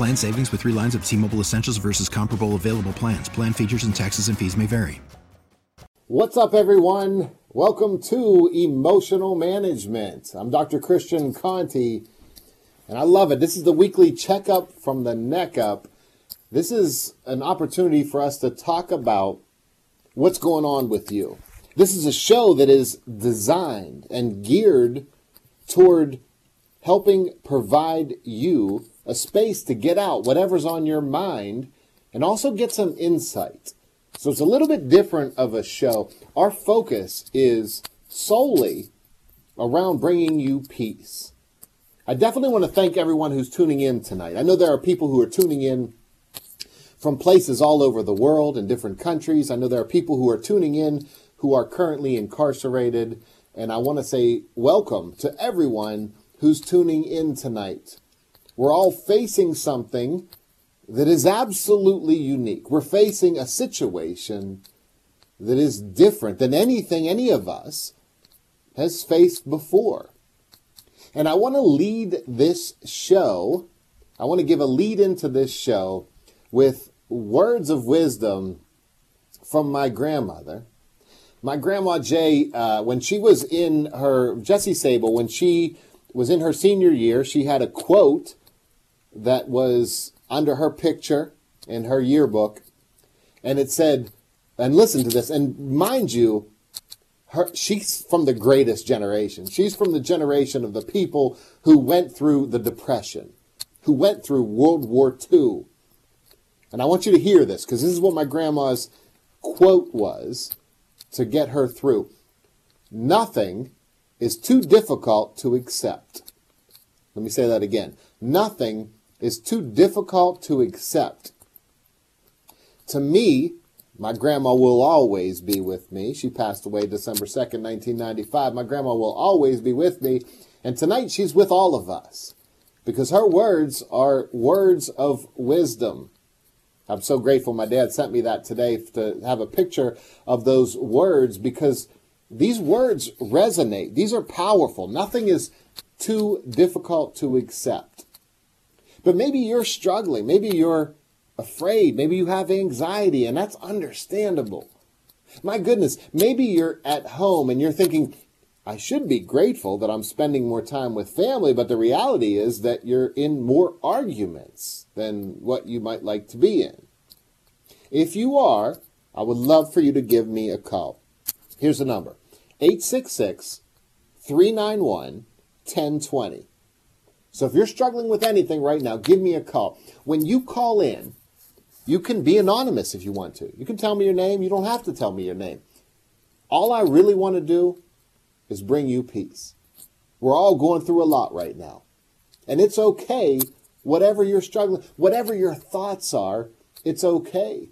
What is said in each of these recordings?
Plan savings with three lines of T Mobile Essentials versus comparable available plans. Plan features and taxes and fees may vary. What's up, everyone? Welcome to Emotional Management. I'm Dr. Christian Conte, and I love it. This is the weekly checkup from the neck up. This is an opportunity for us to talk about what's going on with you. This is a show that is designed and geared toward helping provide you a space to get out whatever's on your mind and also get some insight. So it's a little bit different of a show. Our focus is solely around bringing you peace. I definitely want to thank everyone who's tuning in tonight. I know there are people who are tuning in from places all over the world in different countries. I know there are people who are tuning in who are currently incarcerated. And I want to say welcome to everyone who's tuning in tonight. We're all facing something that is absolutely unique. We're facing a situation that is different than anything any of us has faced before. And I want to lead this show, I want to give a lead into this show with words of wisdom from my grandmother. My grandma Jay, uh, when she was in her, Jessie Sable, when she was in her senior year, she had a quote that was under her picture in her yearbook, and it said, and listen to this, and mind you, her, she's from the greatest generation. She's from the generation of the people who went through the Depression, who went through World War II. And I want you to hear this because this is what my grandma's quote was to get her through. Nothing is too difficult to accept. Let me say that again. Nothing is too difficult to accept. To me, my grandma will always be with me. She passed away December 2nd, 1995. My grandma will always be with me. And tonight she's with all of us because her words are words of wisdom. I'm so grateful my dad sent me that today to have a picture of those words because these words resonate. These are powerful. Nothing is too difficult to accept. But maybe you're struggling. Maybe you're afraid. Maybe you have anxiety, and that's understandable. My goodness, maybe you're at home and you're thinking, I should be grateful that I'm spending more time with family, but the reality is that you're in more arguments than what you might like to be in. If you are, I would love for you to give me a call. Here's the number 866 391 1020. So if you're struggling with anything right now, give me a call. When you call in, you can be anonymous if you want to. You can tell me your name. You don't have to tell me your name. All I really want to do is bring you peace. We're all going through a lot right now. And it's okay, whatever you're struggling, whatever your thoughts are, it's okay.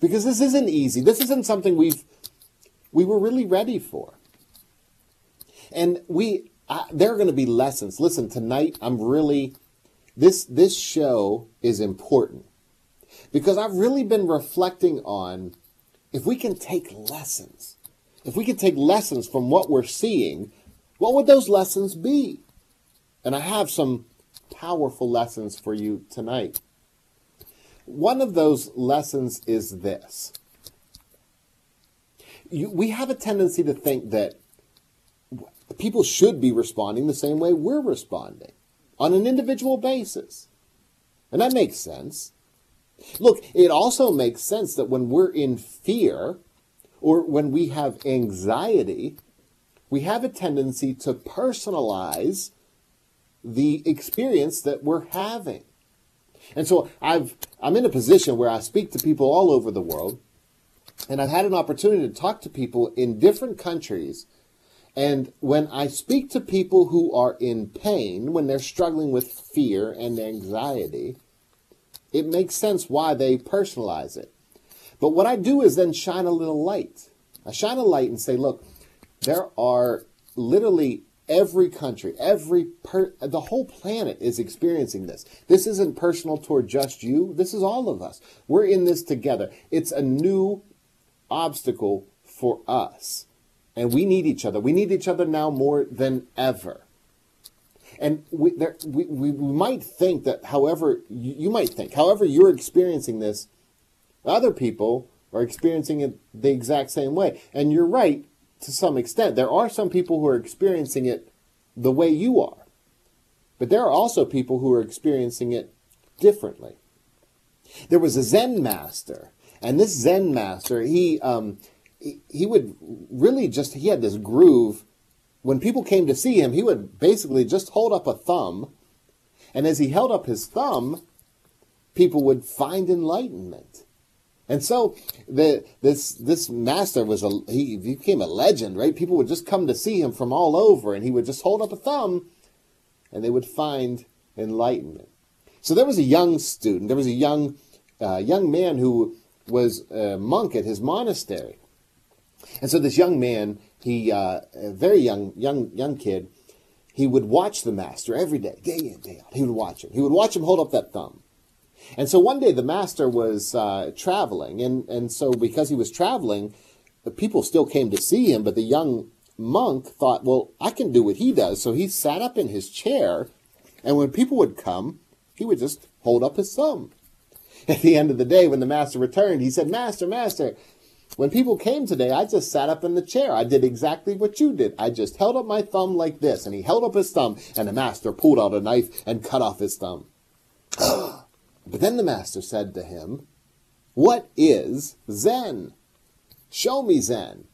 Because this isn't easy. This isn't something we've we were really ready for. And we I, there are going to be lessons. Listen, tonight I'm really this this show is important because I've really been reflecting on if we can take lessons. If we can take lessons from what we're seeing, what would those lessons be? And I have some powerful lessons for you tonight. One of those lessons is this. You, we have a tendency to think that people should be responding the same way we're responding on an individual basis. And that makes sense. Look, it also makes sense that when we're in fear, or when we have anxiety, we have a tendency to personalize the experience that we're having. And so I've I'm in a position where I speak to people all over the world and I've had an opportunity to talk to people in different countries. And when I speak to people who are in pain, when they're struggling with fear and anxiety, it makes sense why they personalize it. But what I do is then shine a little light. I shine a light and say, look, there are literally every country, every per, the whole planet is experiencing this. This isn't personal toward just you. This is all of us. We're in this together. It's a new obstacle for us. And we need each other. We need each other now more than ever. And we, there, we, we, might think that, however, you, you might think, however, you're experiencing this, other people are experiencing it the exact same way. And you're right to some extent. There are some people who are experiencing it the way you are. But there are also people who are experiencing it differently. There was a Zen master and this Zen master, he, um, he, would really just, he had this groove. When people came to see him, he would basically just hold up a thumb. And as he held up his thumb, people would find enlightenment. And so the, this this master was a he became a legend, right? People would just come to see him from all over, and he would just hold up a thumb, and they would find enlightenment. So there was a young student, there was a young uh, young man who was a monk at his monastery. And so this young man, he, uh, a very young, young, young kid, he would watch the master every day, day in, day out. He would watch him. He would watch him hold up that thumb. And so one day the master was uh, traveling, and, and so because he was traveling, the people still came to see him, but the young monk thought, well, I can do what he does. So he sat up in his chair, and when people would come, he would just hold up his thumb. At the end of the day, when the master returned, he said, Master, Master, when people came today, I just sat up in the chair. I did exactly what you did. I just held up my thumb like this. And he held up his thumb, and the master pulled out a knife and cut off his thumb. but then the master said to him, What is Zen? Show me Zen.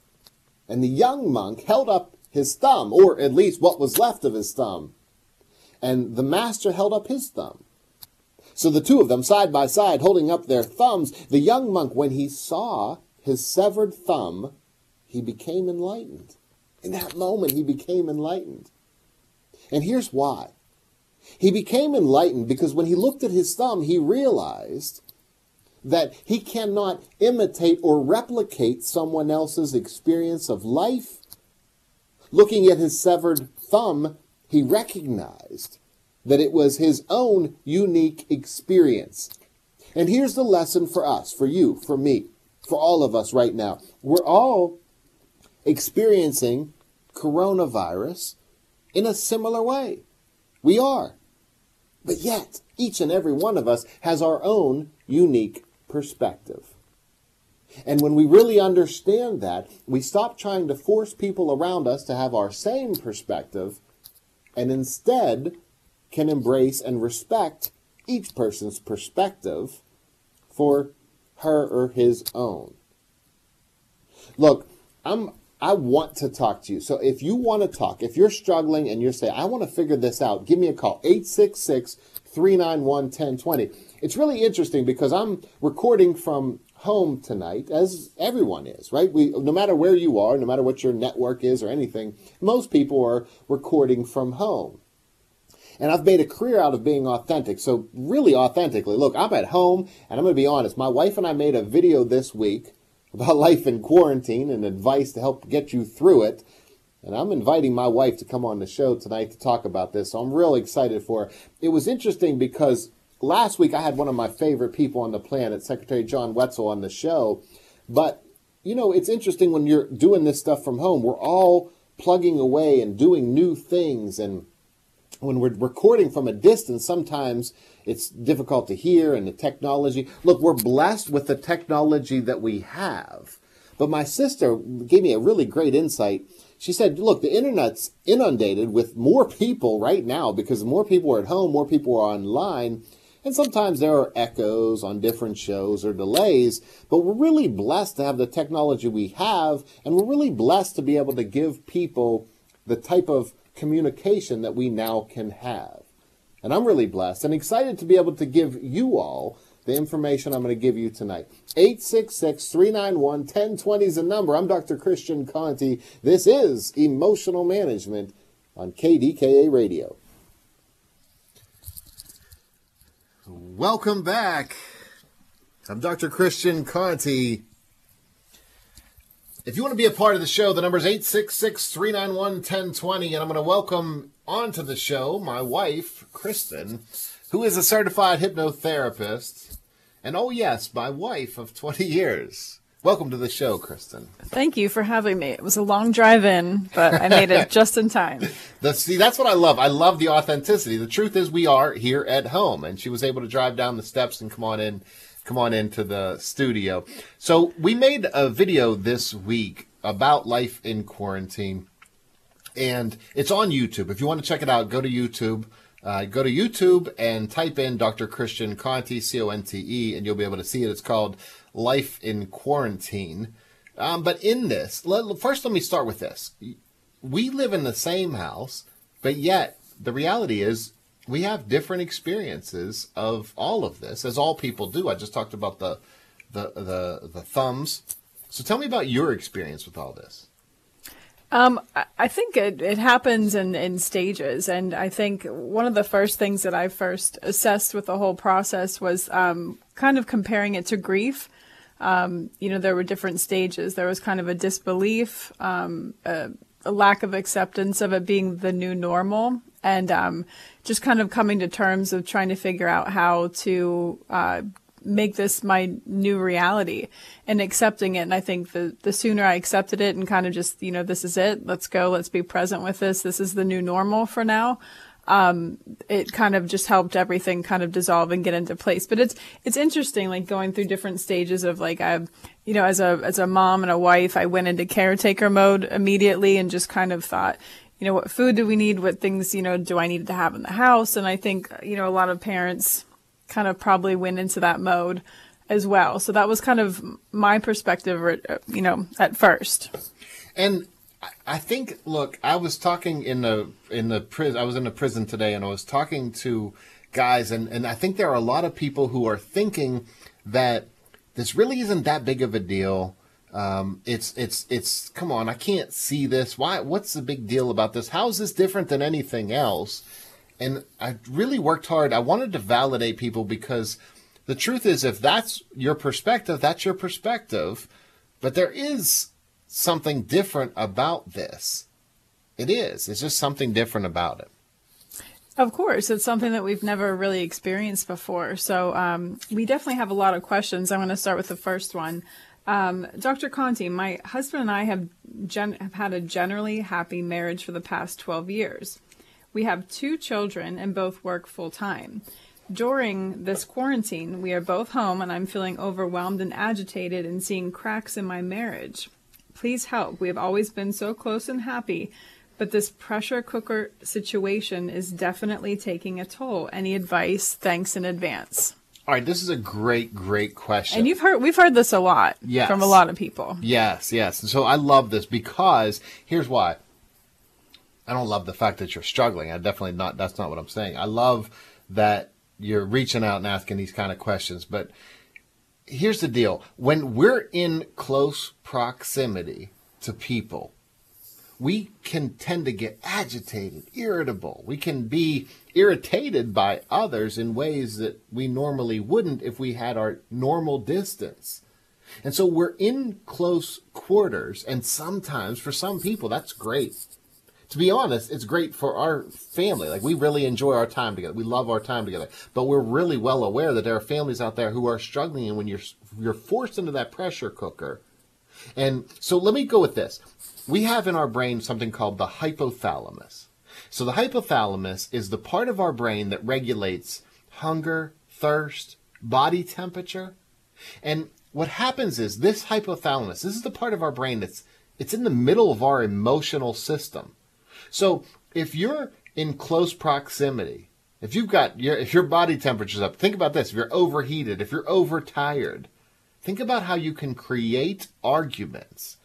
And the young monk held up his thumb, or at least what was left of his thumb. And the master held up his thumb. So the two of them, side by side, holding up their thumbs, the young monk, when he saw his severed thumb, he became enlightened. In that moment, he became enlightened. And here's why. He became enlightened because when he looked at his thumb, he realized that he cannot imitate or replicate someone else's experience of life. Looking at his severed thumb, he recognized that it was his own unique experience. And here's the lesson for us, for you, for me, for all of us right now. We're all experiencing coronavirus in a similar way. We are. But yet, each and every one of us has our own unique perspective. And when we really understand that, we stop trying to force people around us to have our same perspective and instead can embrace and respect each person's perspective for her or his own. Look, I'm I want to talk to you. So if you want to talk, if you're struggling and you're saying, I want to figure this out, give me a call. 866 391 1020. It's really interesting because I'm recording from home tonight, as everyone is, right? We, no matter where you are, no matter what your network is or anything, most people are recording from home. And I've made a career out of being authentic. So, really authentically, look, I'm at home and I'm going to be honest. My wife and I made a video this week about life in quarantine and advice to help get you through it. And I'm inviting my wife to come on the show tonight to talk about this. So I'm really excited for her. It was interesting because last week I had one of my favorite people on the planet, Secretary John Wetzel, on the show. But, you know, it's interesting when you're doing this stuff from home. We're all plugging away and doing new things and when we're recording from a distance, sometimes it's difficult to hear and the technology. Look, we're blessed with the technology that we have. But my sister gave me a really great insight. She said, look, the internet's inundated with more people right now because more people are at home, more people are online. And sometimes there are echoes on different shows or delays, but we're really blessed to have the technology we have, and we're really blessed to be able to give people the type of communication that we now can have. And I'm really blessed and excited to be able to give you all the information I'm going to give you tonight. 866 391 1020 is the number. I'm Dr. Christian Conte. This is Emotional Management on KDKA Radio. Welcome back. I'm Dr. Christian Conte. If you want to be a part of the show, the number is 866 391 1020, and I'm going to welcome onto the show my wife, Kristen, who is a certified hypnotherapist. And oh, yes, my wife of 20 years. Welcome to the show, Kristen. Thank you for having me. It was a long drive in, but I made it just in time. The, see, that's what I love. I love the authenticity. The truth is, we are here at home, and she was able to drive down the steps and come on in come on into the studio. So we made a video this week about life in quarantine, and it's on YouTube. If you want to check it out, go to YouTube. Uh, go to YouTube and type in Dr. Christian Conte, C O N T E, and you'll be able to see it. It's called Life in Quarantine. Um, but in this, let, first let me start with this. We live in the same house, but yet the reality is we have different experiences of all of this, as all people do. I just talked about the the the, the thumbs. So tell me about your experience with all this. Um, I think it, it happens in, in stages. And I think one of the first things that I first assessed with the whole process was um, kind of comparing it to grief. Um, you know, there were different stages. There was kind of a disbelief, um, a, a, lack of acceptance of it being the new normal, and um, just kind of coming to terms of trying to figure out how to uh, make this my new reality and accepting it. And I think the, the sooner I accepted it and kind of just, you know, this is it, let's go, let's be present with this, this is the new normal for now. Um, it kind of just helped everything kind of dissolve and get into place. But it's, it's interesting, like going through different stages of like, I, you know, as a, as a mom and a wife, I went into caretaker mode immediately and just kind of thought, you know, what food do we need? What things, you know, do I need to have in the house? And I think, you know, a lot of parents kind of probably went into that mode as well. So that was kind of my perspective, you know, at first. And I think, look, I was talking in the in the prison. I was in a prison today, and I was talking to guys, and and I think there are a lot of people who are thinking that this really isn't that big of a deal. Um, it's it's it's come on, I can't see this. Why? What's the big deal about this? How is this different than anything else? And I really worked hard. I wanted to validate people because the truth is, if that's your perspective, that's your perspective. But there is something different about this. It is. It's just something different about it. Of course, it's something that we've never really experienced before. So um, we definitely have a lot of questions. I'm going to start with the first one. Um, Dr. Conte, my husband and I have, gen- have had a generally happy marriage for the past 12 years. We have two children and both work full time. During this quarantine, we are both home and I'm feeling overwhelmed and agitated and seeing cracks in my marriage. Please help. We have always been so close and happy, but this pressure cooker situation is definitely taking a toll. Any advice? Thanks in advance. All right, this is a great, great question. And you've heard we've heard this a lot yes. from a lot of people. Yes, yes. And so I love this because here's why. I don't love the fact that you're struggling. I definitely not that's not what I'm saying. I love that you're reaching out and asking these kind of questions, but here's the deal. When we're in close proximity to people, we can tend to get agitated, irritable. We can be irritated by others in ways that we normally wouldn't if we had our normal distance. And so we're in close quarters, and sometimes for some people, that's great. To be honest, it's great for our family. Like, we really enjoy our time together. We love our time together. But we're really well aware that there are families out there who are struggling, and when you're, you're forced into that pressure cooker. And so let me go with this we have in our brain something called the hypothalamus. So the hypothalamus is the part of our brain that regulates hunger, thirst, body temperature. And what happens is this hypothalamus, this is the part of our brain that's it's in the middle of our emotional system. So if you're in close proximity If you've got your if your body temperature's up, think about this. If you're overheated, if you're overtired, think about how you can create arguments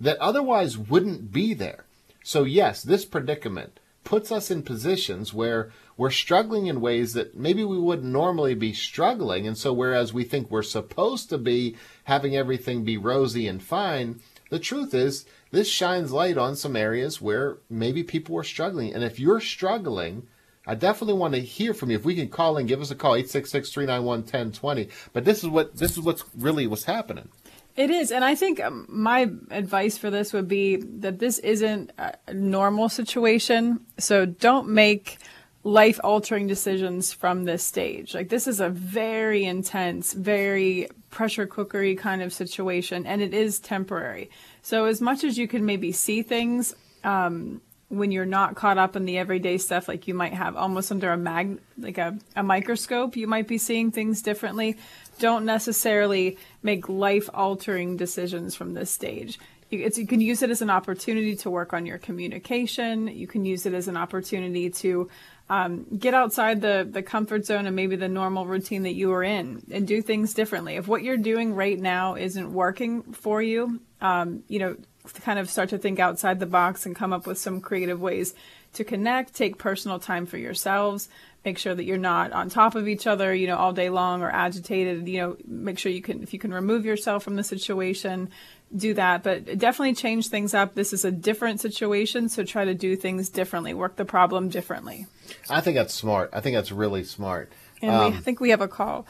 that otherwise wouldn't be there. So yes, this predicament puts us in positions where we're struggling in ways that maybe we wouldn't normally be struggling. And so whereas we think we're supposed to be having everything be rosy and fine, the truth is this shines light on some areas where maybe people were struggling. And if you're struggling, I definitely want to hear from you. If we can call and give us a call, 866-391-1020. But this is what this is what's really what's happening. It is, and I think um, my advice for this would be that this isn't a normal situation. So don't make life altering decisions from this stage. Like this is a very intense, very pressure cookery kind of situation, and it is temporary. So as much as you can maybe see things um, when you're not caught up in the everyday stuff, like you might have almost under a mag, like a, a microscope, you might be seeing things differently don't necessarily make life altering decisions from this stage. You, you, can use it as an opportunity to work on your communication. You can use it as an opportunity to um, get outside the, the comfort zone and maybe the normal routine that you are in and do things differently. If what you're doing right now isn't working for you, um, you know, kind of start to think outside the box and come up with some creative ways to connect, take personal time for yourselves, make sure that you're not on top of each other, you know, all day long or agitated, you know, make sure you can, if you can remove yourself from the situation, do that. But definitely change things up. This is a different situation, so try to do things differently, work the problem differently. I think that's smart. I think that's really smart. And um, we, I think we have a call.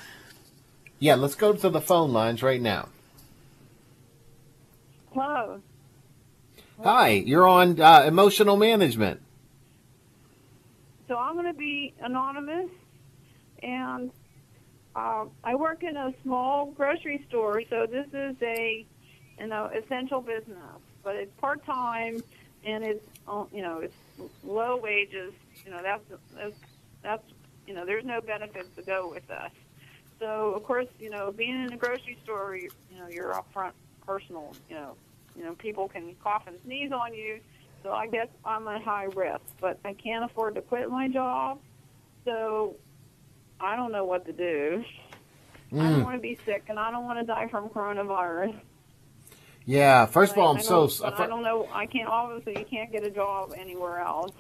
Yeah, let's go to the phone lines right now. Hello. Hi, you're on uh, emotional management. So I'm going to be anonymous, and uh, I work in a small grocery store. So this is a you know essential business, but it's part time and it's uh, you know it's low wages. You know that's that's that's you know there's no benefits to go with us. So of course you know being in a grocery store, you, you know you're upfront personal. You know you know people can cough and sneeze on you so I guess I'm at high risk, but I can't afford to quit my job. So I don't know what to do. Mm. I don't hmm. want to be sick, and I don't want to die from coronavirus. Yeah, first of all, I'm I so. I, I don't know. I can't. Obviously, you can't get a job anywhere else.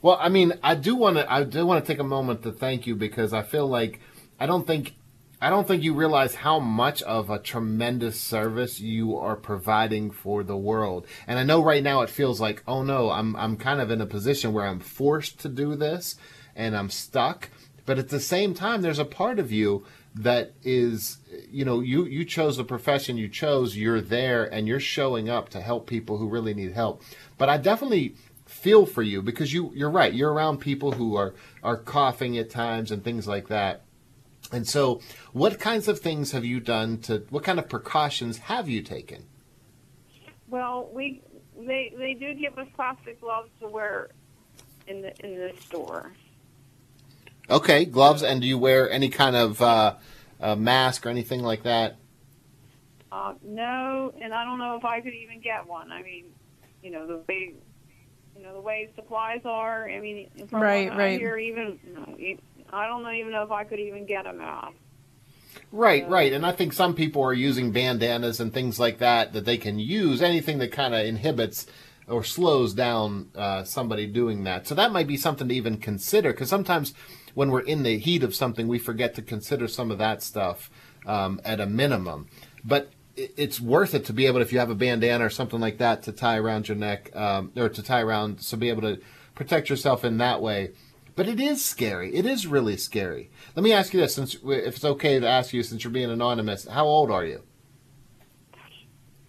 Well, I mean, I do want to. I do want to take a moment to thank you because I feel like I don't think I don't think you realize how much of a tremendous service you are providing for the world. And I know right now it feels like, oh no, I'm I'm kind of in a position where I'm forced to do this and I'm stuck. But at the same time, there's a part of you that is, you know, you you chose the profession you chose. You're there and you're showing up to help people who really need help. But I definitely feel for you because you you're right. You're around people who are are coughing at times and things like that and so, what kinds of things have you done to? What kind of precautions have you taken? Well, we they they do give us plastic gloves to wear in the in the store. Okay, gloves, and do you wear any kind of uh, mask or anything like that? Uh, no, and I don't know if I could even get one. I mean, you know the way you know the way supplies are. I mean, from right, right. Here, even you know, I don't even know if I could even get them out. Right, right. And I think some people are using bandanas and things like that that they can use, anything that kind of inhibits or slows down uh, somebody doing that. So that might be something to even consider because sometimes when we're in the heat of something, we forget to consider some of that stuff um, at a minimum. But it's worth it to be able, if you have a bandana or something like that, to tie around your neck um, or to tie around, so be able to protect yourself in that way. But it is scary. It is really scary. Let me ask you this, since if it's okay to ask you, since you're being anonymous, how old are you?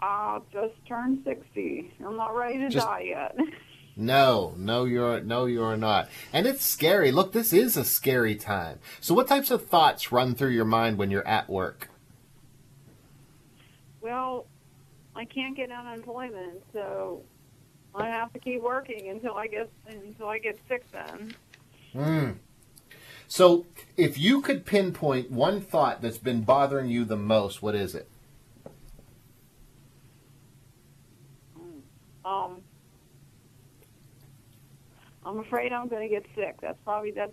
I just turned sixty. I'm not ready to just, die yet. no, no, you're no, you're not. And it's scary. Look, this is a scary time. So, what types of thoughts run through your mind when you're at work? Well, I can't get unemployment, so I have to keep working until I get until I get sick. Then. Mm. So, if you could pinpoint one thought that's been bothering you the most, what is it? Um, I'm afraid I'm going to get sick. That's probably that.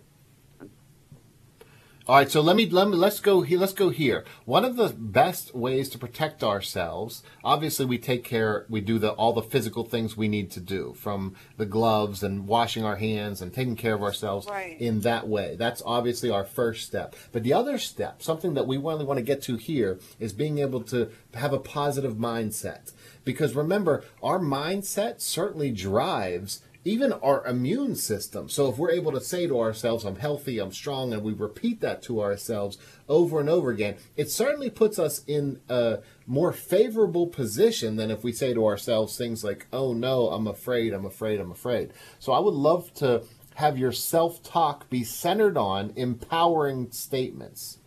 All right, so let me, let me let's go here. Let's go here. One of the best ways to protect ourselves, obviously, we take care. We do the all the physical things we need to do, from the gloves and washing our hands and taking care of ourselves Right. in that way. That's obviously our first step. But the other step, something that we really want to get to here, is being able to have a positive mindset. Because remember, our mindset certainly drives even our immune system. So if we're able to say to ourselves, I'm healthy, I'm strong, and we repeat that to ourselves over and over again, it certainly puts us in a more favorable position than if we say to ourselves things like, oh no, I'm afraid, I'm afraid, I'm afraid. So I would love to have your self talk be centered on empowering statements.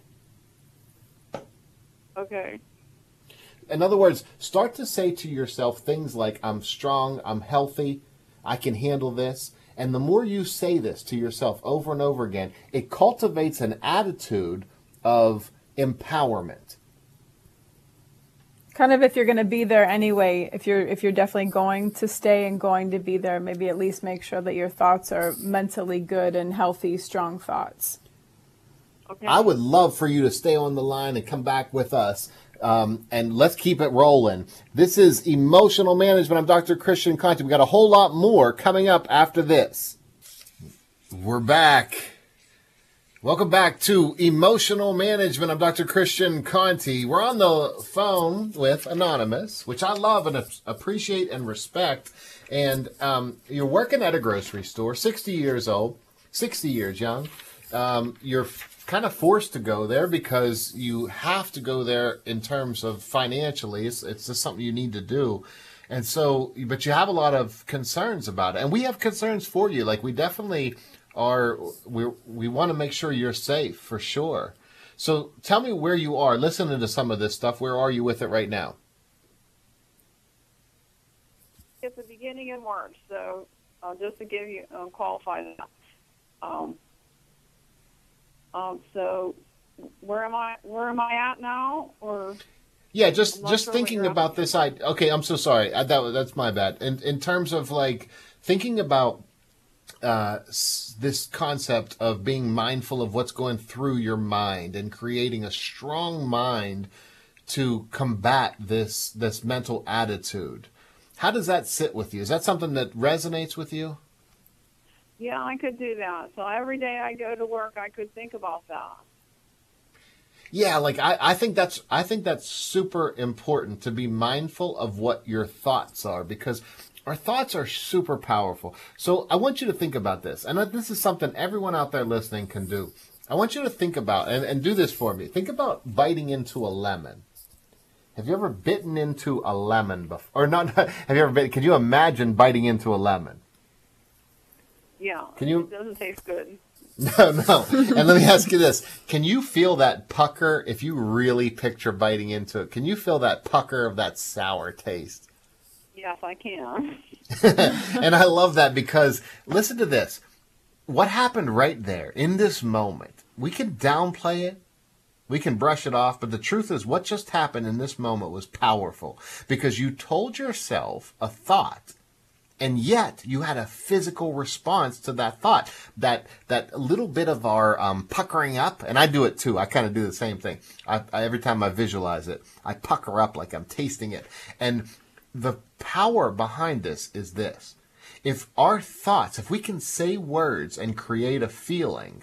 Okay. In other words, start to say to yourself things like, I'm strong, I'm healthy, I can handle this. And the more you say this to yourself over and over again, it cultivates an attitude of empowerment. Kind of if you're going to be there anyway, if you're if you're definitely going to stay and going to be there, maybe at least make sure that your thoughts are mentally good and healthy, strong thoughts. Okay. I would love for you to stay on the line and come back with us. Um, and let's keep it rolling. This is Emotional Management. I'm Dr. Christian Conte. We got a whole lot more coming up after this. We're back. Welcome back to Emotional Management. I'm Dr. Christian Conte. We're on the phone with Anonymous, which I love and appreciate and respect. And um, you're working at a grocery store, 60 years old, 60 years young. Um, you're kind of forced to go there because you have to go there in terms of financially. It's, it's just something you need to do. And so, but you have a lot of concerns about it. And we have concerns for you. Like, we definitely are, we, we want to make sure you're safe for sure. So tell me where you are listening to some of this stuff. Where are you with it right now? At the beginning in March, so uh, just to give you uh, qualify that. Um, um, so where am I? Where am I at now? Or Yeah, just just sure thinking about this. I okay. I'm so sorry. I, that that's my bad. In in terms of like thinking about uh, this concept of being mindful of what's going through your mind and creating a strong mind to combat this this mental attitude. How does that sit with you? Is that something that resonates with you? Yeah, I could do that. So every day I go to work, I could think about that. Yeah, like I, I think that's I think that's super important to be mindful of what your thoughts are because our thoughts are super powerful. So I want you to think about this. And this is something everyone out there listening can do. I want you to think about and, and do this for me. Think about biting into a lemon. Have you ever bitten into a lemon before? Or not have you ever bitten can you imagine biting into a lemon? Yeah. Can you- It doesn't taste good. No, no. And let me ask you this. Can you feel that pucker if you really picture biting into it? Can you feel that pucker of that sour taste? Yes, I can. and I love that because listen to this. What happened right there in this moment? We can downplay it. We can brush it off, but the truth is what just happened in this moment was powerful because you told yourself a thought and yet you had a physical response to that thought that that little bit of our um, puckering up and i do it too i kind of do the same thing. I, I, every time i visualize it i pucker up like i'm tasting it. And the power behind this is this. If our thoughts if we can say words and create a feeling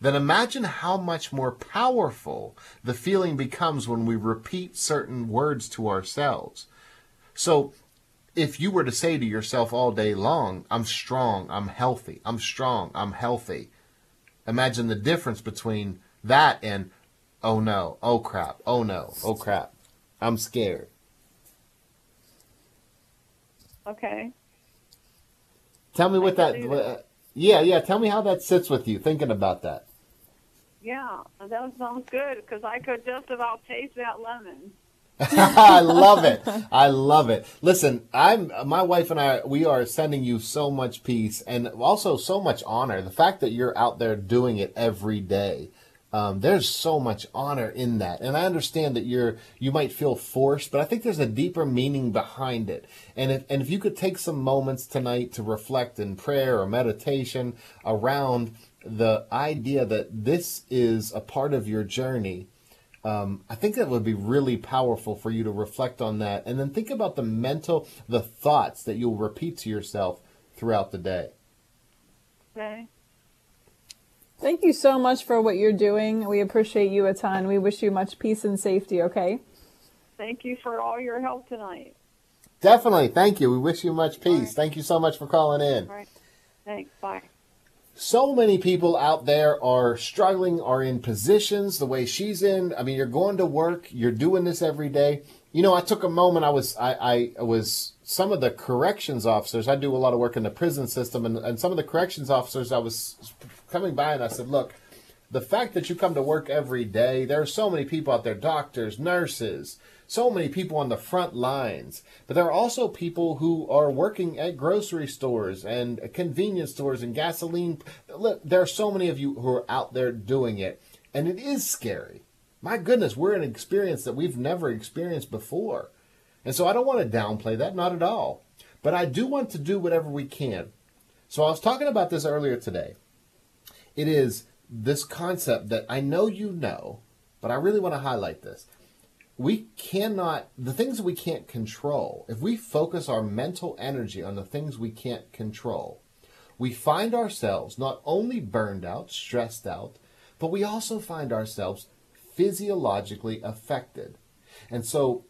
then imagine how much more powerful the feeling becomes when we repeat certain words to ourselves. So if you were to say to yourself all day long, I'm strong, I'm healthy, I'm strong, I'm healthy, imagine the difference between that and, oh no, oh crap, oh no, oh crap, I'm scared. Okay. Tell me what that, can uh, yeah, yeah, tell me how that sits with you thinking about that. Yeah, that sounds good because I could just about taste that lemon. I love it. I love it. Listen, I'm my wife and I we are sending you so much peace and also so much honor. The fact that you're out there doing it every day Um, there's so much honor in that, and I understand that you're you might feel forced, but I think there's a deeper meaning behind it. And if and if you could take some moments tonight to reflect in prayer or meditation around the idea that this is a part of your journey, um, I think that would be really powerful for you to reflect on that, and then think about the mental, the thoughts that you'll repeat to yourself throughout the day. Okay. Thank you so much for what you're doing. We appreciate you a ton. We wish you much peace and safety, okay? Thank you for all your help tonight. Definitely. Thank you. We wish you much peace. Thank you so much for calling in. All right. Thanks. Bye. So many people out there are struggling, are in positions the way she's in. I mean, you're going to work, you're doing this every day. You know, I took a moment. I was, I, I was some of the corrections officers. I do a lot of work in the prison system, and, and some of the corrections officers. I was coming by and I said, look, the fact that you come to work every day, there are so many people out there, doctors, nurses, so many people on the front lines. But there are also people who are working at grocery stores and convenience stores and gasoline. There are so many of you who are out there doing it, and it is scary. My goodness, we're in an experience that we've never experienced before. And so I don't want to downplay that, not at all. But I do want to do whatever we can. So I was talking about this earlier today. It is this concept that I know you know, but I really want to highlight this. We cannot, the things we can't control, if we focus our mental energy on the things we can't control, we find ourselves not only burned out, stressed out, but we also find ourselves physiologically affected. And so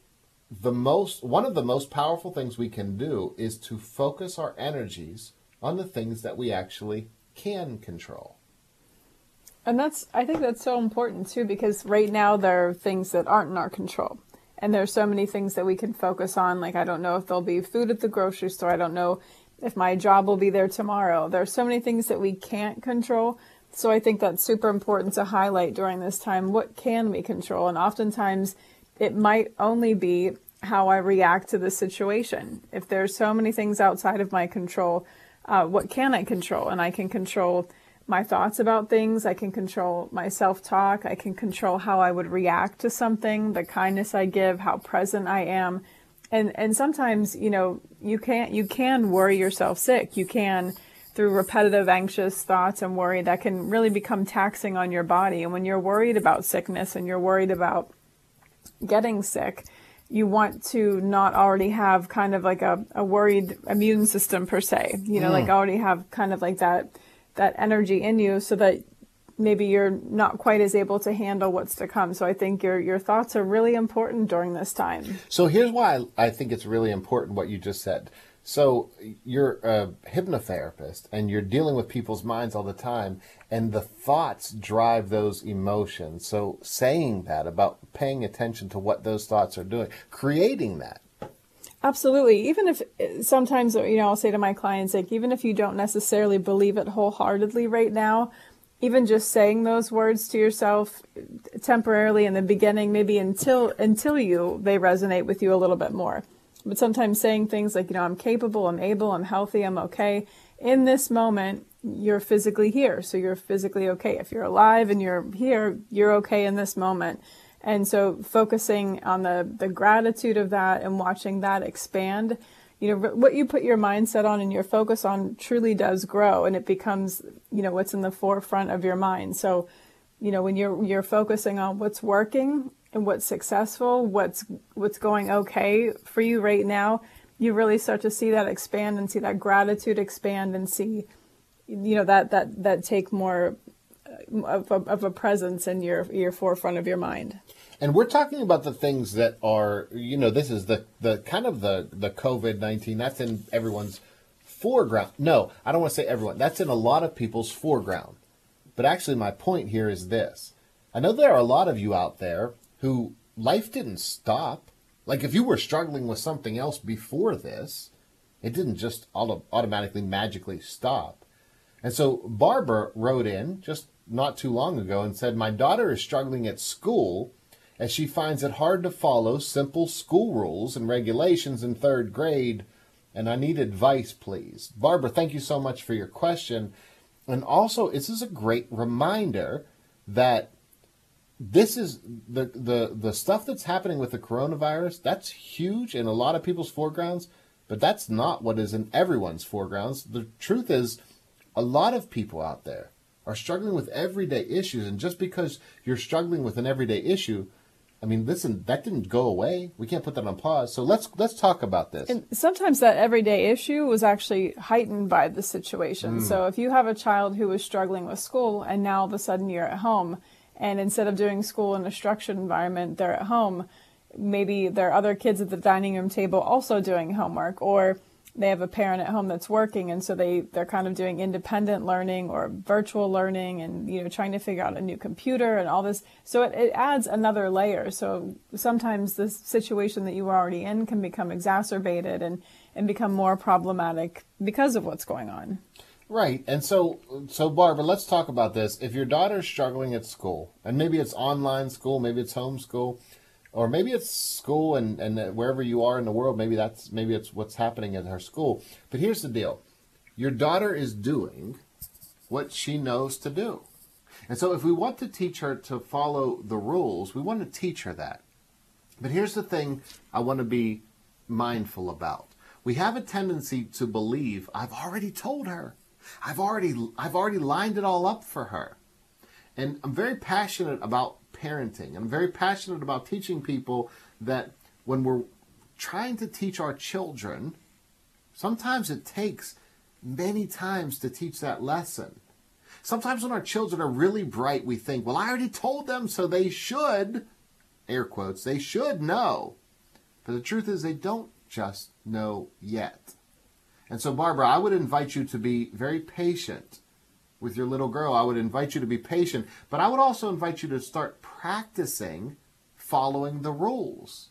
the most one of the most powerful things we can do is to focus our energies on the things that we actually can control. And that's, I think that's so important too, because right now there are things that aren't in our control. And there's so many things that we can focus on. Like, I don't know if there'll be food at the grocery store. I don't know if my job will be there tomorrow. There are so many things that we can't control. So I think that's super important to highlight during this time. What can we control? And oftentimes it might only be how I react to the situation. If there's so many things outside of my control, uh, what can I control? And I can control my thoughts about things. I can control my self talk. I can control how I would react to something, the kindness I give, how present I am. And, and sometimes, you know, you can't, you can worry yourself sick. You can, through repetitive anxious thoughts and worry that can really become taxing on your body. And when you're worried about sickness and you're worried about getting sick, you want to not already have kind of like a, a worried immune system per se, you know, mm. like already have kind of like that that energy in you so that maybe you're not quite as able to handle what's to come. So I think your your thoughts are really important during this time. So here's why I think it's really important what you just said. So you're a hypnotherapist and you're dealing with people's minds all the time and the thoughts drive those emotions. So saying that about paying attention to what those thoughts are doing, creating that Absolutely. Even if sometimes, you know, I'll say to my clients, like, even if you don't necessarily believe it wholeheartedly right now, even just saying those words to yourself temporarily in the beginning, maybe until, until you, they resonate with you a little bit more. But sometimes saying things like, you know, I'm capable, I'm able, I'm healthy, I'm okay. In this moment, you're physically here. So you're physically okay. If you're alive and you're here, you're okay in this moment. And so focusing on the, the gratitude of that and watching that expand, you know, what you put your mindset on and your focus on truly does grow and it becomes, you know, what's in the forefront of your mind. So, you know, when you're, you're focusing on what's working and what's successful, what's, what's going okay for you right now, you really start to see that expand and see that gratitude expand and see, you know, that, that, that take more of a, of a presence in your your forefront of your mind. And we're talking about the things that are, you know, this is the the kind of the the COVID nineteen. That's in everyone's foreground. No, I don't want to say everyone. That's in a lot of people's foreground. But actually, my point here is this: I know there are a lot of you out there who life didn't stop. Like if you were struggling with something else before this, it didn't just auto- automatically magically stop. And so Barbara wrote in just not too long ago and said, My daughter is struggling at school as she finds it hard to follow simple school rules and regulations in third grade, and I need advice, please. Barbara, thank you so much for your question. And also, this is a great reminder that this is the the the stuff that's happening with the coronavirus. That's huge in a lot of people's foregrounds, but that's not what is in everyone's foregrounds. The truth is, a lot of people out there are struggling with everyday issues, and just because you're struggling with an everyday issue I mean, listen, that didn't go away. We can't put that on pause. So let's let's talk about this. And sometimes that everyday issue was actually heightened by the situation. Mm. So if you have a child who was struggling with school and now all of a sudden you're at home and instead of doing school in a structured environment, they're at home, maybe there are other kids at the dining room table also doing homework or they have a parent at home that's working and so they they're kind of doing independent learning or virtual learning and you know trying to figure out a new computer and all this. So it, it adds another layer. So sometimes the situation that you were already in can become exacerbated and and become more problematic because of what's going on. Right. And so so barbara let's talk about this. If your daughter's struggling at school and maybe it's online school maybe it's homeschool or maybe it's school and, and wherever you are in the world, maybe that's maybe it's what's happening at her school. But here's the deal: your daughter is doing what she knows to do, and so if we want to teach her to follow the rules, we want to teach her that. But here's the thing: I want to be mindful about. We have a tendency to believe I've already told her. I've already I've already lined it all up for her. And I'm very passionate about parenting. I'm very passionate about teaching people that when we're trying to teach our children, sometimes it takes many times to teach that lesson. Sometimes when our children are really bright, we think, well, I already told them, so they should, air quotes, they should know. But the truth is, they don't just know yet. And so, Barbara, I would invite you to be very patient with your little girl, I would invite you to be patient, but I would also invite you to start practicing following the rules.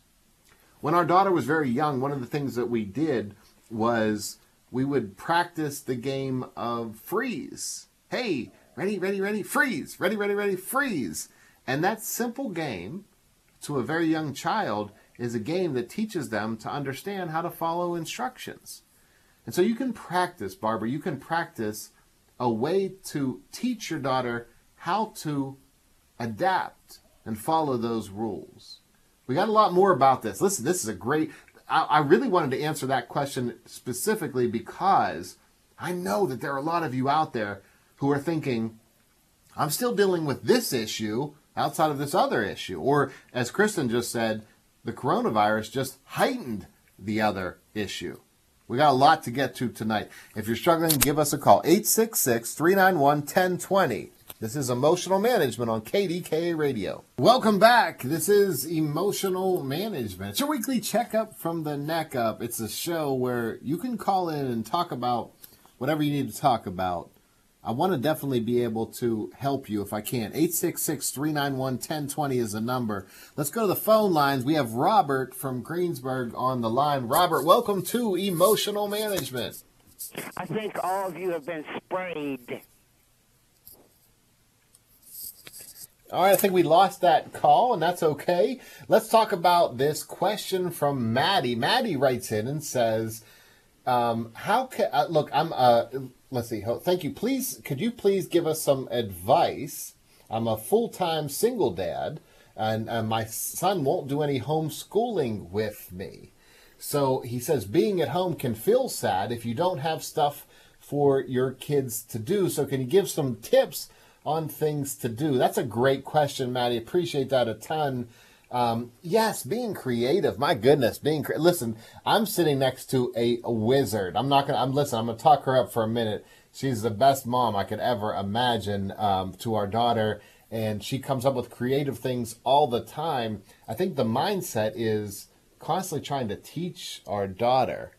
When our daughter was very young, one of the things that we did was we would practice the game of freeze. Hey, ready, ready, ready, freeze, ready, ready, ready, freeze. And that simple game to a very young child is a game that teaches them to understand how to follow instructions. And so you can practice, Barbara, you can practice a way to teach your daughter how to adapt and follow those rules. We got a lot more about this. Listen, this is a great. I, I really wanted to answer that question specifically because I know that there are a lot of you out there who are thinking, I'm still dealing with this issue outside of this other issue. Or, as Kristen just said, the coronavirus just heightened the other issue. We got a lot to get to tonight. If you're struggling, give us a call. 866 391 1020. This is Emotional Management on KDKA Radio. Welcome back. This is Emotional Management. It's your weekly checkup from the neck up. It's a show where you can call in and talk about whatever you need to talk about I want to definitely be able to help you if I can. 866 391 1020 is the number. Let's go to the phone lines. We have Robert from Greensburg on the line. Robert, welcome to Emotional Management. I think all of you have been sprayed. All right, I think we lost that call, and that's okay. Let's talk about this question from Maddie. Maddie writes in and says, um, "How can uh, look? I'm uh, let's see. Thank you. Please, could you please give us some advice? I'm a full time single dad, and, and my son won't do any homeschooling with me. So he says being at home can feel sad if you don't have stuff for your kids to do. So, can you give some tips on things to do? That's a great question, Maddie. Appreciate that a ton. Um, yes, being creative. My goodness, being cre- listen. I'm sitting next to a, a wizard. I'm not gonna. I'm listen. I'm gonna talk her up for a minute. She's the best mom I could ever imagine um, to our daughter, and she comes up with creative things all the time. I think the mindset is constantly trying to teach our daughter.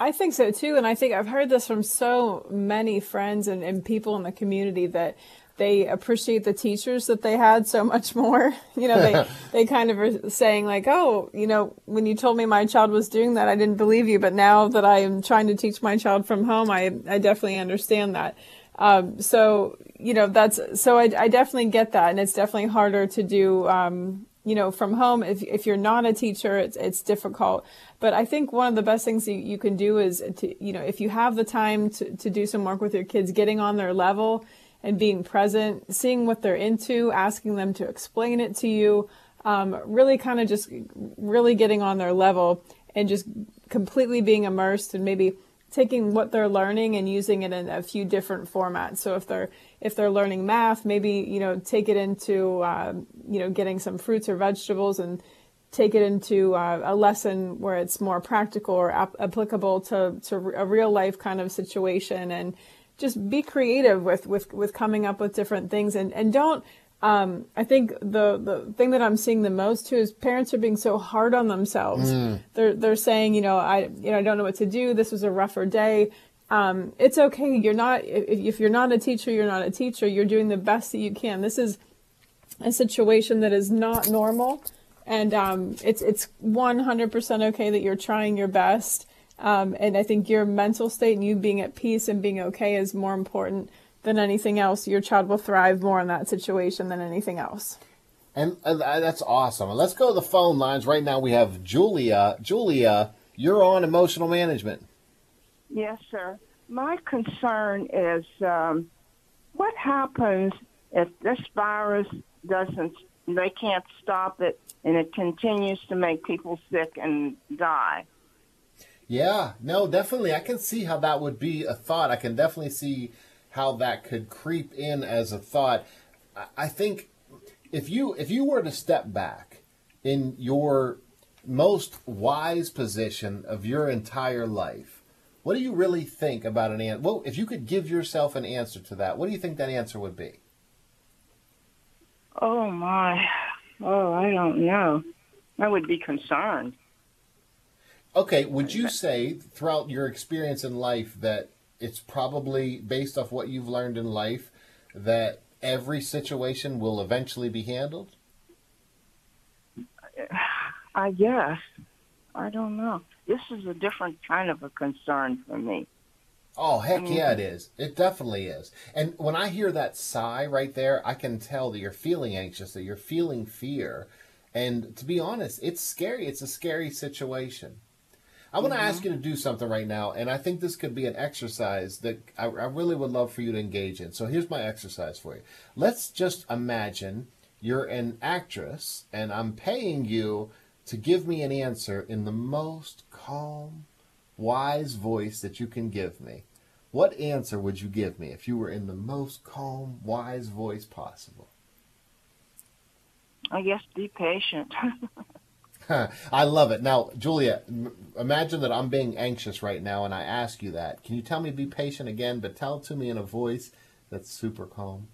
I think so too, and I think I've heard this from so many friends and, and people in the community that they appreciate the teachers that they had so much more. You know, they they kind of are saying like, "Oh, you know, when you told me my child was doing that, I didn't believe you, but now that I am trying to teach my child from home, I I definitely understand that." Um, so you know, that's so I, I definitely get that, and it's definitely harder to do. Um, you know, from home, if if you're not a teacher, it's it's difficult. But I think one of the best things you, you can do is to, you know, if you have the time to, to do some work with your kids, getting on their level and being present, seeing what they're into, asking them to explain it to you, um, really kind of just really getting on their level and just completely being immersed and maybe taking what they're learning and using it in a few different formats. So if they're if they're learning math, maybe you know take it into uh, you know getting some fruits or vegetables and take it into uh, a lesson where it's more practical or ap- applicable to to a real life kind of situation and just be creative with with with coming up with different things and and don't um, I think the the thing that I'm seeing the most too is parents are being so hard on themselves. Mm. They're they're saying, you know, I you know I don't know what to do. This was a rougher day. Um, it's okay. You're not if, if you're not a teacher, you're not a teacher. You're doing the best that you can. This is a situation that is not normal, and um, it's it's 100% okay that you're trying your best. Um, and I think your mental state and you being at peace and being okay is more important than anything else. Your child will thrive more in that situation than anything else. And uh, that's awesome. Let's go to the phone lines right now. We have Julia. Julia, you're on emotional management. Yes, sir. My concern is um, what happens if this virus doesn't, they can't stop it and it continues to make people sick and die. Yeah, no, definitely. I can see how that would be a thought. I can definitely see how that could creep in as a thought. I think if you if you were to step back in your most wise position of your entire life, what do you really think about an answer? Well, if you could give yourself an answer to that, what do you think that answer would be? Oh my. Oh, I don't know. I would be concerned. Okay, would you say throughout your experience in life that it's probably based off what you've learned in life that every situation will eventually be handled? I guess. I don't know. This is a different kind of a concern for me. Oh, heck yeah, it is. It definitely is. And when I hear that sigh right there, I can tell that you're feeling anxious, that you're feeling fear. And to be honest, it's scary. It's a scary situation. I want to mm-hmm. ask you to do something right now, and I think this could be an exercise that I, I, really would love for you to engage in. So here's my exercise for you. Let's just imagine you're an actress, and I'm paying you to give me an answer in the most calm, wise voice that you can give me. What answer would you give me if you were in the most calm, wise voice possible? I guess be patient. I love it. Now, Julia, imagine that I'm being anxious right now and I ask you that. Can you tell me to be patient again, but tell it to me in a voice that's super calm?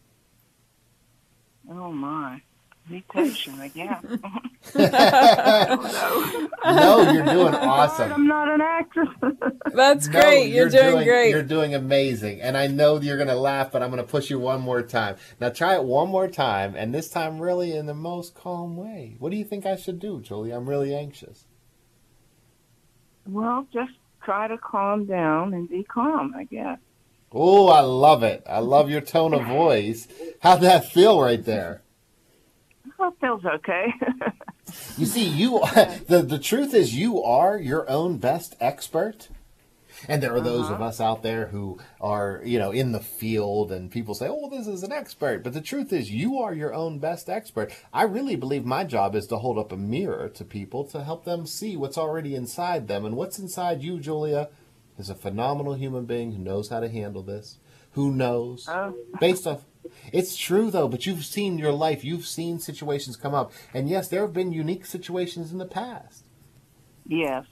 Oh, my. Be patient again. no, you're doing oh, awesome. I'm not an actress. That's no, great. You're, you're doing, doing, great. You're doing amazing. And I know you're going to laugh, but I'm going to push you one more time. Now try it one more time, and this time really in the most calm way. What do you think I should do, Julie? I'm really anxious. Well, just try to calm down and be calm, I guess. Oh, I love it. I love your tone of voice. How'd that feel right there? Well, feels okay. you see, you the the truth is you are your own best expert. And there are those uh-huh. of us out there who are, you know, in the field and people say, oh, this is an expert. But the truth is, you are your own best expert. I really believe my job is to hold up a mirror to people to help them see what's already inside them. And what's inside you, Julia, is a phenomenal human being who knows how to handle this, who knows, uh. based off it's true though, but you've seen your life, you've seen situations come up, and yes, there have been unique situations in the past. Yes.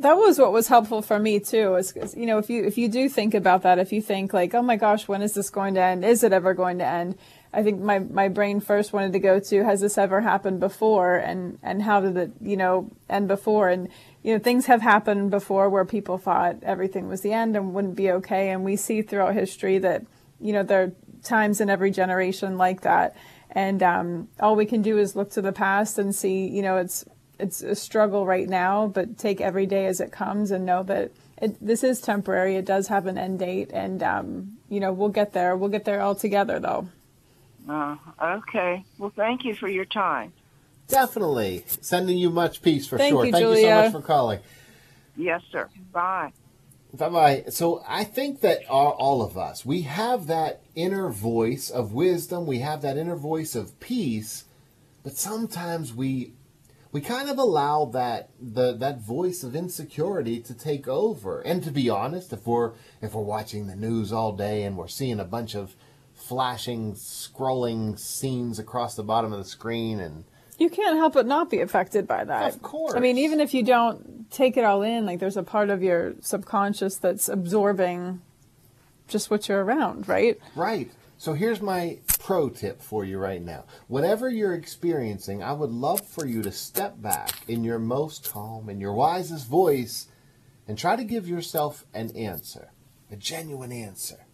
That was what was helpful for me too. Is you know if you if you do think about that, if you think like, oh my gosh, when is this going to end? Is it ever going to end? I think my, my brain first wanted to go to has this ever happened before and, and how did it, you know, end before? And, you know, things have happened before where people thought everything was the end and wouldn't be okay. And we see throughout history that, you know, there times in every generation like that. And um, all we can do is look to the past and see, you know, it's it's a struggle right now, but take every day as it comes and know that it, this is temporary. It does have an end date, and um, you know we'll get there. We'll get there all together, though. Uh, okay. Well, thank you for your time. Definitely sending you much peace for thank sure. You, thank Julia. you so much for calling. Yes, sir. Bye. Bye bye. So I think that all, all of us, we have that inner voice of wisdom, we have that inner voice of peace, but sometimes we we kind of allow that the that voice of insecurity to take over. And to be honest, if we're if we're watching the news all day and we're seeing a bunch of flashing, scrolling scenes across the bottom of the screen and you can't help but not be affected by that. Of course. I mean, even if you don't take it all in, like there's a part of your subconscious that's absorbing just what you're around, right? Right. So here's my pro tip for you right now. Whatever you're experiencing, I would love for you to step back in your most calm and your wisest voice and try to give yourself an answer, a genuine answer.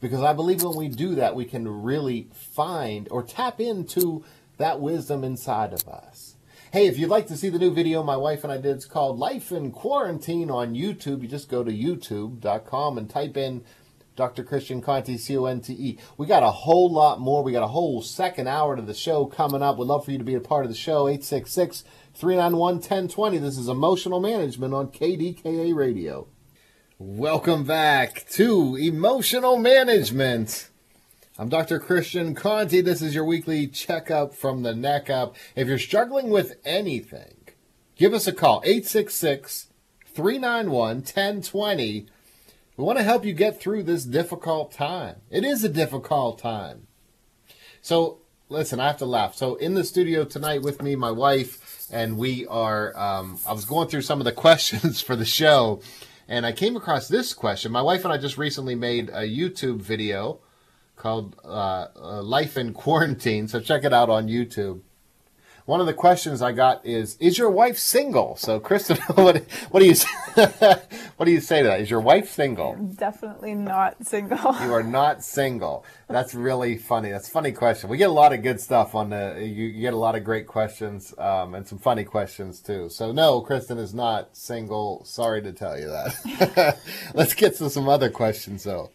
Because I believe when we do that, we can really find or tap into that wisdom inside of us. Hey, if you'd like to see the new video my wife and I did, it's called Life in Quarantine on YouTube. You just go to youtube.com and type in Dr. Christian Conte, C O N T E. We got a whole lot more. We got a whole second hour to the show coming up. We'd love for you to be a part of the show. 866 391 1020. This is Emotional Management on KDKA Radio. Welcome back to Emotional Management. I'm Dr. Christian Conte. This is your weekly checkup from the neck up. If you're struggling with anything, give us a call 866 391 1020. We want to help you get through this difficult time. It is a difficult time. So, listen, I have to laugh. So, in the studio tonight with me, my wife, and we are, um, I was going through some of the questions for the show, and I came across this question. My wife and I just recently made a YouTube video called uh, uh, Life in Quarantine. So check it out on YouTube. One of the questions I got is, "Is your wife single?" So, Kristen, what, what do you what do you say to that? Is your wife single? Definitely not single. You are not single. That's really funny. That's a funny question. We get a lot of good stuff on the. You, you get a lot of great questions um, and some funny questions too. So, no, Kristen is not single. Sorry to tell you that. Let's get to some other questions though.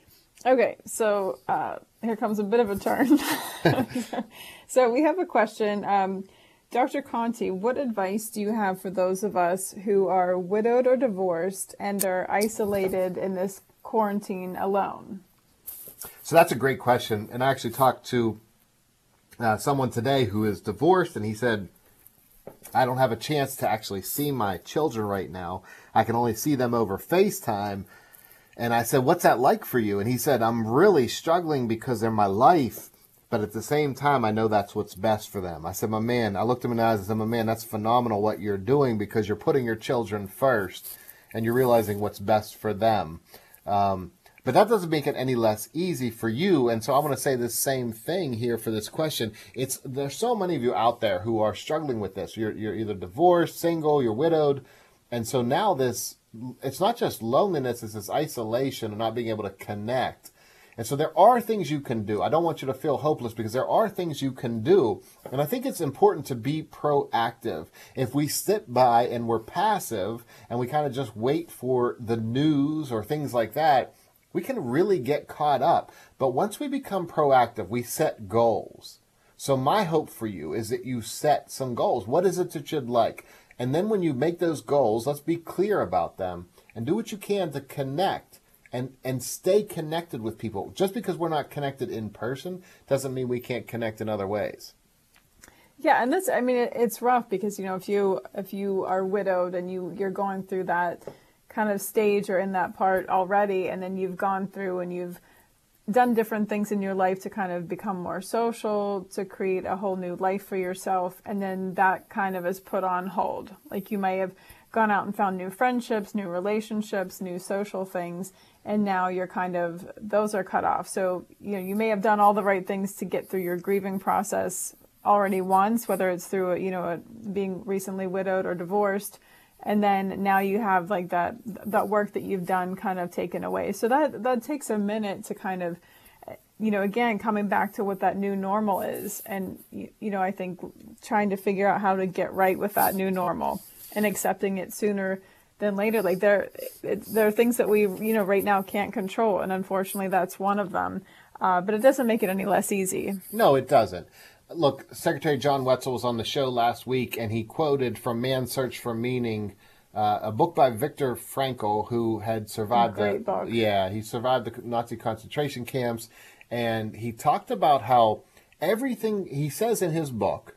Okay, so uh, here comes a bit of a turn. so we have a question. Um, Dr. Conte, what advice do you have for those of us who are widowed or divorced and are isolated in this quarantine alone? So that's a great question. And I actually talked to uh, someone today who is divorced, and he said, I don't have a chance to actually see my children right now. I can only see them over FaceTime and I said, What's that like for you? And he said, I'm really struggling because they're my life, but at the same time, I know that's what's best for them. I said, My man, I looked him in the eyes and said, My man, that's phenomenal what you're doing because you're putting your children first and you're realizing what's best for them. Um, but that doesn't make it any less easy for you. And so I want to say the same thing here for this question. It's there's so many of you out there who are struggling with this. You're you're either divorced, single, you're widowed, and so now this it's not just loneliness, it's this isolation and not being able to connect. And so there are things you can do. I don't want you to feel hopeless because there are things you can do. And I think it's important to be proactive. If we sit by and we're passive and we kind of just wait for the news or things like that, we can really get caught up. But once we become proactive, we set goals. So my hope for you is that you set some goals. What is it that you'd like? And then when you make those goals, let's be clear about them and do what you can to connect and and stay connected with people. Just because we're not connected in person doesn't mean we can't connect in other ways. Yeah, and that's I mean it, it's rough because you know if you if you are widowed and you you're going through that kind of stage or in that part already and then you've gone through and you've done different things in your life to kind of become more social, to create a whole new life for yourself, and then that kind of is put on hold. Like you may have gone out and found new friendships, new relationships, new social things, and now you're kind of those are cut off. So, you know, you may have done all the right things to get through your grieving process already once, whether it's through, you know, being recently widowed or divorced, and then now you have like that that work that you've done kind of taken away. So that that takes a minute to kind of you know again coming back to what that new normal is and you, you know i think trying to figure out how to get right with that new normal and accepting it sooner than later. Like there it, there are things that we you know right now can't control and unfortunately that's one of them. Uh, but it doesn't make it any less easy. No it doesn't Look, Secretary John Wetzel was on the show last week, and he quoted from Man's Search for Meaning uh, a book by Viktor Frankl, who had survived Great the book. yeah he survived the Nazi concentration camps, and he talked about how everything he says in his book.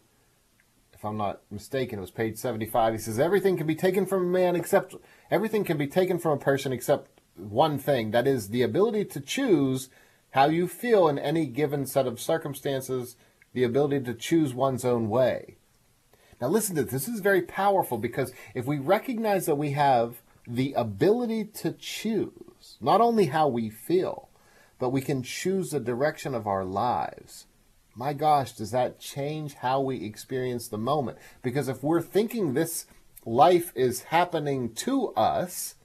If I'm not mistaken, it was page 75. He says everything can be taken from a man except everything can be taken from a person except one thing that is the ability to choose how you feel in any given set of circumstances, the ability to choose one's own way. Now, listen to this. This is very powerful because if we recognize that we have the ability to choose not only how we feel, but we can choose the direction of our lives. My gosh, does that change how we experience the moment? Because if we're thinking this life is happening to us,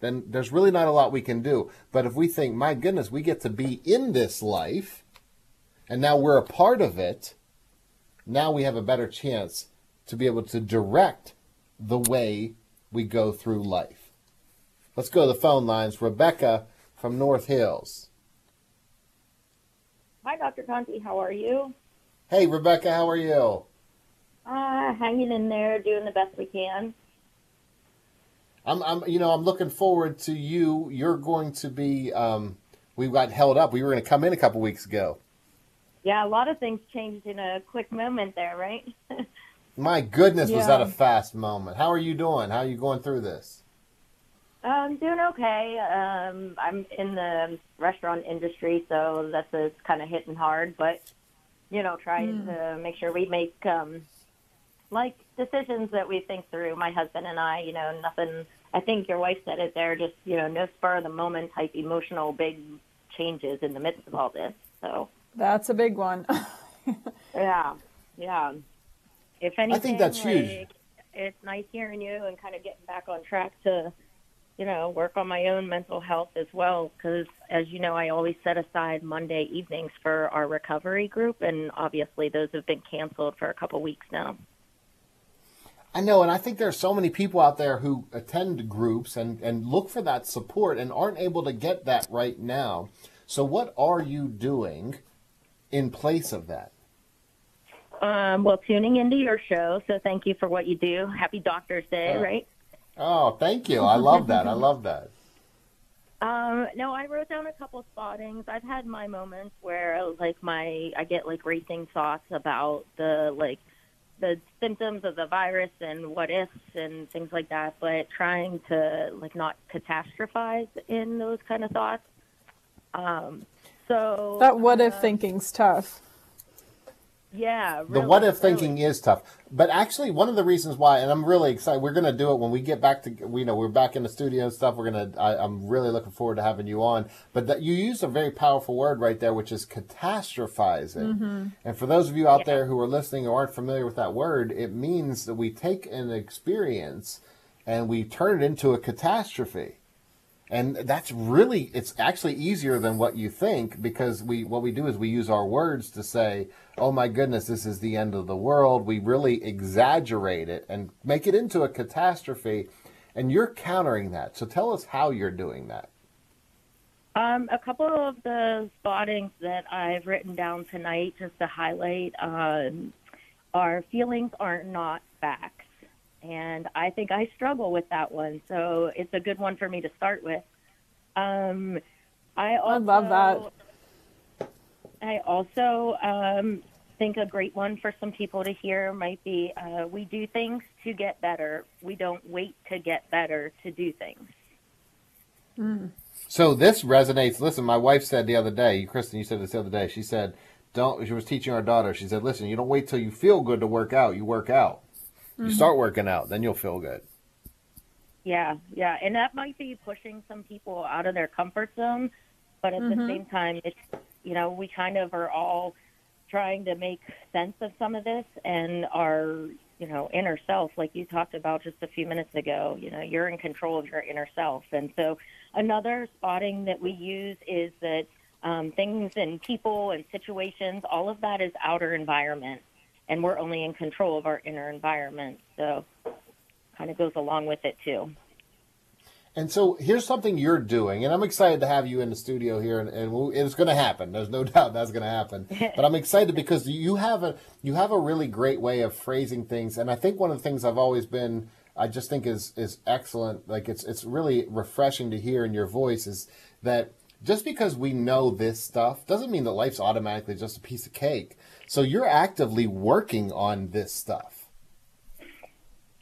then there's really not a lot we can do. But if we think, my goodness, we get to be in this life, and now we're a part of it, now we have a better chance to be able to direct the way we go through life. Let's go to the phone lines. Rebecca from North Hills. Hi, Dr. Conte. How are you? Hey, Rebecca, how are you? Uh, hanging in there, doing the best we can. I'm, I'm, you know, I'm looking forward to you. You're going to be. Um, we got held up. We were going to come in a couple weeks ago. Yeah, a lot of things changed in a quick moment there, right? My goodness, was that a fast moment? How are you doing? How are you going through this? I'm doing okay. Um, I'm in the restaurant industry, so that's a, kind of hitting hard, but you know, trying to make sure we make um, like decisions that we think through. My husband and I, you know, nothing. I think your wife said it there. Just you know, no spur of the moment type emotional big changes in the midst of all this. So That's a big one. yeah, yeah. If anything, think that's huge. It's nice hearing you and kind of getting back on track to, you know, work on my own mental health as well. Because as you know, I always set aside Monday evenings for our recovery group, and obviously those have been canceled for a couple weeks now. I know, and I think there are so many people out there who attend groups and, and look for that support and aren't able to get that right now. So, what are you doing in place of that? Um, well, tuning into your show, so thank you for what you do. Happy Doctor's Day, Oh. right? Oh, thank you. I love that. I love that. Um, no, I wrote down a couple spottings. I've had my moments where like my I get like racing thoughts about the like the symptoms of the virus and what ifs and things like that, but trying to like not catastrophize in those kind of thoughts. Um, so that what if uh, thinking's tough. yeah, The what if really. thinking is tough. But actually, one of the reasons why, and I'm really excited, we're going to do it when we get back to, you know, we're back in the studio and stuff. We're going to, I'm really looking forward to having you on. But that you used a very powerful word right there, which is catastrophizing. And for those of you out there who are listening or aren't familiar with that word, it means that we take an experience and we turn it into a catastrophe. And that's really it's actually easier than what you think because we what we do is we use our words to say, "Oh my goodness, this is the end of the world." We really exaggerate it and make it into a catastrophe. And you're countering that. So tell us how you're doing that. Um, a couple of the spottings that I've written down tonight, just to highlight, um, feelings are not facts. And I think I struggle with that one. So it's a good one for me to start with. Um, I, also, I love that. I also um, think a great one for some people to hear might be uh, we do things to get better. We don't wait to get better to do things. So this resonates. Listen, my wife said the other day, Kristen, you said this the other day. She said, "Don't." She was teaching our daughter. She said, "Listen, you don't wait till you feel good to work out. You work out. You start working out, then you'll feel good." Yeah, yeah, and that might be pushing some people out of their comfort zone, but at the same time, it's you know we kind of are all trying to make sense of some of this and our you know inner self, like you talked about just a few minutes ago. You know, you're in control of your inner self, and so another spotting that we use is that um, things and people and situations, all of that is outer environment, and we're only in control of our inner environment. So kind of goes along with it too. And so here's something you're doing, and I'm excited to have you in the studio here, and, and we'll- it's going to happen. There's no doubt that's going to happen. But I'm excited because you have a you have a really great way of phrasing things, and I think one of the things I've always been I just think is is excellent. Like it's it's really refreshing to hear in your voice is that just because we know this stuff doesn't mean that life's automatically just a piece of cake. So you're actively working on this stuff.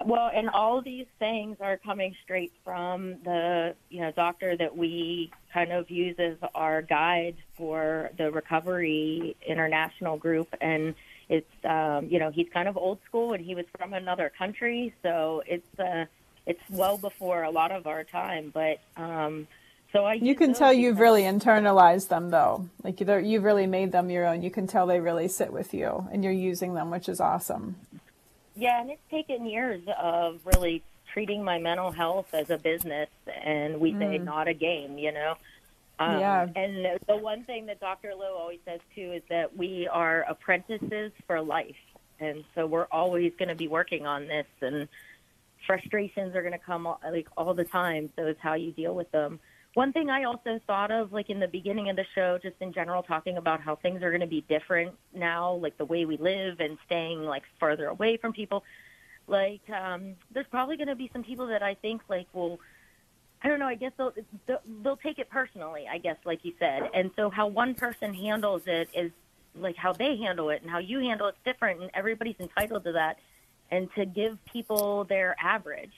Well, and all these things are coming straight from the you know doctor that we kind of use as our guide for the recovery international group, and it's um, you know he's kind of old school and he was from another country, so it's uh, it's well before a lot of our time. But um, so I you can tell you've really internalized them though, like you've really made them your own. You can tell they really sit with you, and you're using them, which is awesome. Yeah, and it's taken years of really treating my mental health as a business, and we mm. say not a game, you know. Um, yeah. And the one thing that Dr. Low always says too is that we are apprentices for life, and so we're always going to be working on this, and frustrations are going to come like all the time. So it's how you deal with them. One thing I also thought of, like in the beginning of the show, just in general, talking about how things are going to be different now, like the way we live and staying like further away from people. Like, um, there's probably going to be some people that I think like will, I don't know, I guess they'll, they'll take it personally, I guess, like you said. And so how one person handles it is like how they handle it and how you handle it's different and everybody's entitled to that. And to give people their average.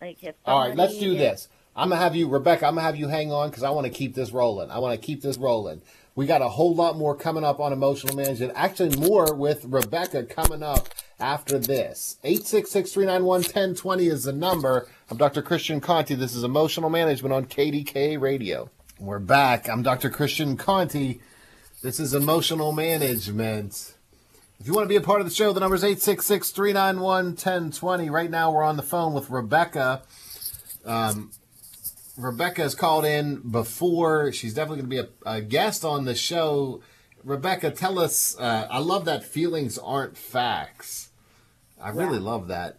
Like if All right, let's do is, this. I'm gonna have you, Rebecca. I'm gonna have you hang on because I want to keep this rolling. I want to keep this rolling. We got a whole lot more coming up on emotional management. Actually, more with Rebecca coming up after this. 866-391-1020 is the number. I'm Dr. Christian Conte. This is Emotional Management on KDKA Radio. We're back. I'm Dr. Christian Conte. This is Emotional Management. If you want to be a part of the show, the number is 866-391-1020. Right now, we're on the phone with Rebecca. Um, Rebecca has called in before. She's definitely going to be a, a guest on the show. Rebecca, tell us. Uh, I love that feelings aren't facts. I really yeah. love that.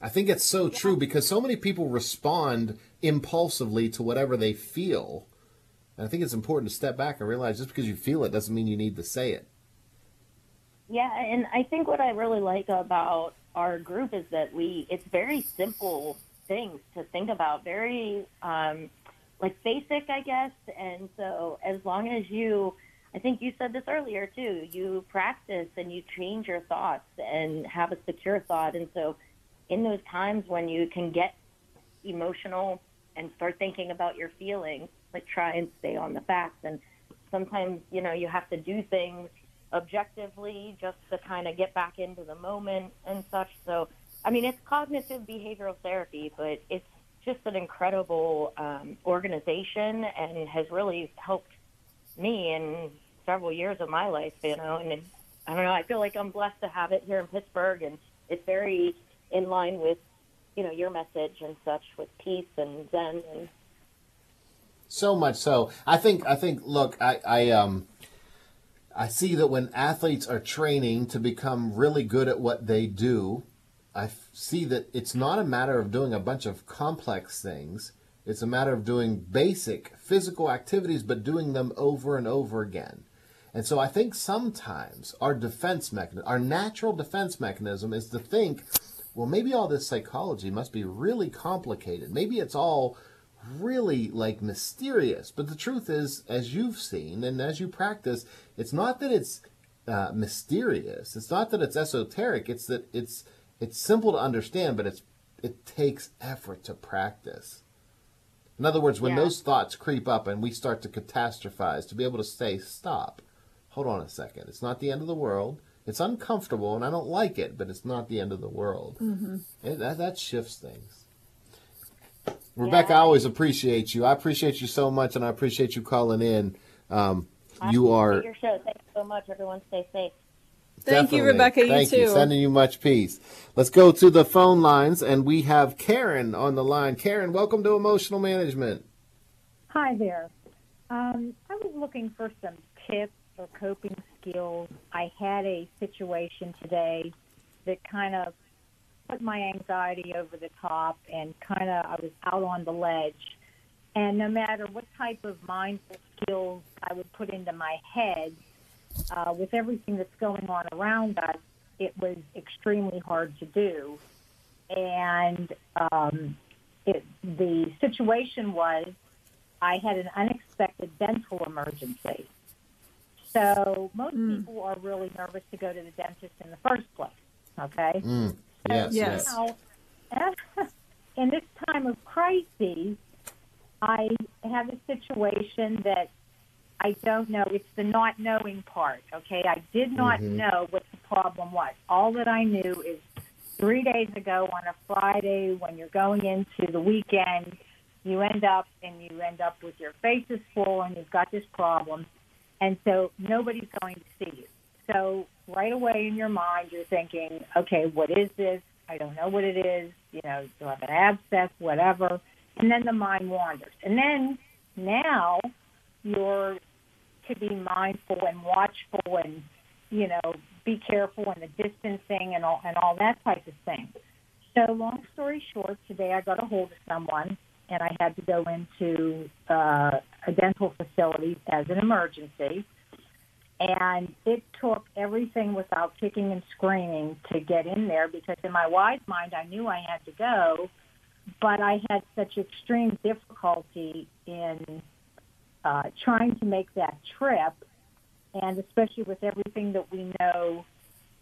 I think it's so yeah. true because so many people respond impulsively to whatever they feel. And I think it's important to step back and realize just because you feel it doesn't mean you need to say it. Yeah, and I think what I really like about our group is that we it's very simple things to think about, very um, like basic, I guess. And so as long as you, I think you said this earlier too, you practice and you change your thoughts and have a secure thought. And so in those times when you can get emotional and start thinking about your feelings, like try and stay on the facts. And sometimes, you know, you have to do things objectively just to kind of get back into the moment and such. So I mean, it's cognitive behavioral therapy, but it's just an incredible um, organization and has really helped me in several years of my life, you know. And I don't know, I feel like I'm blessed to have it here in Pittsburgh, and it's very in line with, you know, your message and such with peace and Zen and. So much so, I think. I think. Look, I, I um, I see that when athletes are training to become really good at what they do, I see that it's not a matter of doing a bunch of complex things. It's a matter of doing basic physical activities, but doing them over and over again. And so I think sometimes our defense mechanism, our natural defense mechanism is to think, well, maybe all this psychology must be really complicated. Maybe it's all really like mysterious. But the truth is, as you've seen and as you practice, it's not that it's uh, mysterious. It's not that it's esoteric. It's that it's it's simple to understand, but it's it takes effort to practice. In other words, when yeah. those thoughts creep up and we start to catastrophize, to be able to say, stop, hold on a second. It's not the end of the world. It's uncomfortable and I don't like it, but it's not the end of the world. Mm-hmm. It, that, that shifts things. Rebecca, yeah. I always appreciate you. I appreciate you so much and I appreciate you calling in. Um, you are. Your show. Thanks so much. Everyone stay safe. Thank Definitely. you, Rebecca. You Thank too. You. Sending you much peace. Let's go to the phone lines, and we have Karen on the line. Karen, welcome to Emotional Management. Hi there. Um, I was looking for some tips or coping skills. I had a situation today that kind of put my anxiety over the top and kind of I was out on the ledge. And no matter what type of mindful skills I would put into my head, uh, with everything that's going on around us, it was extremely hard to do. and um, it, the situation was I had an unexpected dental emergency. So most people are really nervous to go to the dentist in the first place. Okay. Mm. Yes, yes. Now, in this time of crisis, I have a situation that I don't know. It's the not knowing part. Okay, I did not Mhm. know what the problem was. All that I knew is three days ago on a Friday, when you're going into the weekend, you end up and you end up with your face is full and you've got this problem, and so nobody's going to see you. So right away in your mind, you're thinking, okay, what is this? I don't know what it is. You know, do I have an abscess, whatever? And then the mind wanders. And then now you're to be mindful and watchful and, you know, be careful and the distancing and all, and all that type of thing. So long story short, today I got a hold of someone and I had to go into uh, a dental facility as an emergency. And it took everything without kicking and screaming to get in there because in my wise mind I knew I had to go, but I had such extreme difficulty in uh, trying to make that trip, and especially with everything that we know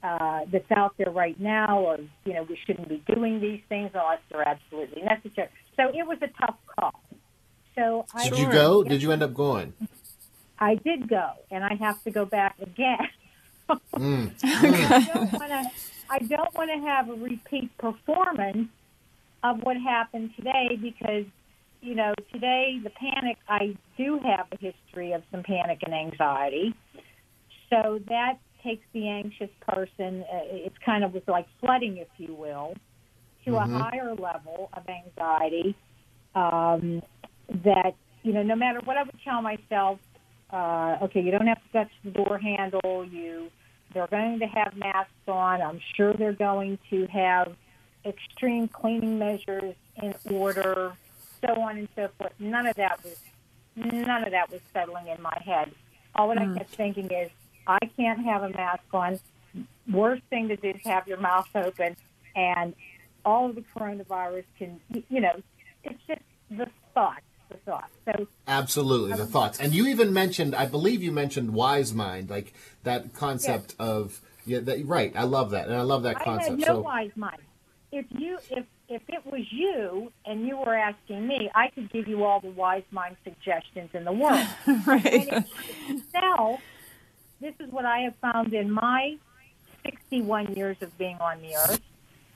uh, that's out there right now of, you know, we shouldn't be doing these things unless they're absolutely necessary. So it was a tough call. So I Did you go? Did you end up going? I did go, and I have to go back again. Mm. I don't want to. I don't want to have a repeat performance of what happened today because, you know, today the panic. I do have a history of some panic and anxiety, so that takes the anxious person. Uh, it's kind of was like flooding, if you will, to Mhm. a higher level of anxiety. Um, that you know, no matter what I would tell myself, uh, okay, you don't have to touch the door handle. You, they're going to have masks on. I'm sure they're going to have extreme cleaning measures in order, so on and so forth. None of that was, none of that was settling in my head. All that Mm. I kept thinking is, I can't have a mask on. Worst thing to do is have your mouth open, and all of the coronavirus can, you know, it's just the thought, the thought. So Absolutely, the thoughts. And you even mentioned, I believe you mentioned wise mind, like that concept of yeah, that, right. I love that, and I love that I concept. had no so wise mind. If you if if it was you and you were asking me, I could give you all the wise mind suggestions in the world. right. Now, this is what I have found in my 61 years of being on the earth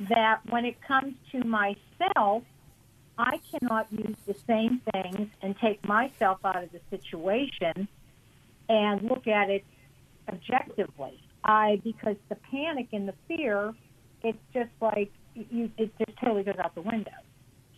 that when it comes to myself, I cannot use the same things and take myself out of the situation and look at it objectively. I because the panic and the fear, it's just like you, it just totally goes out the window.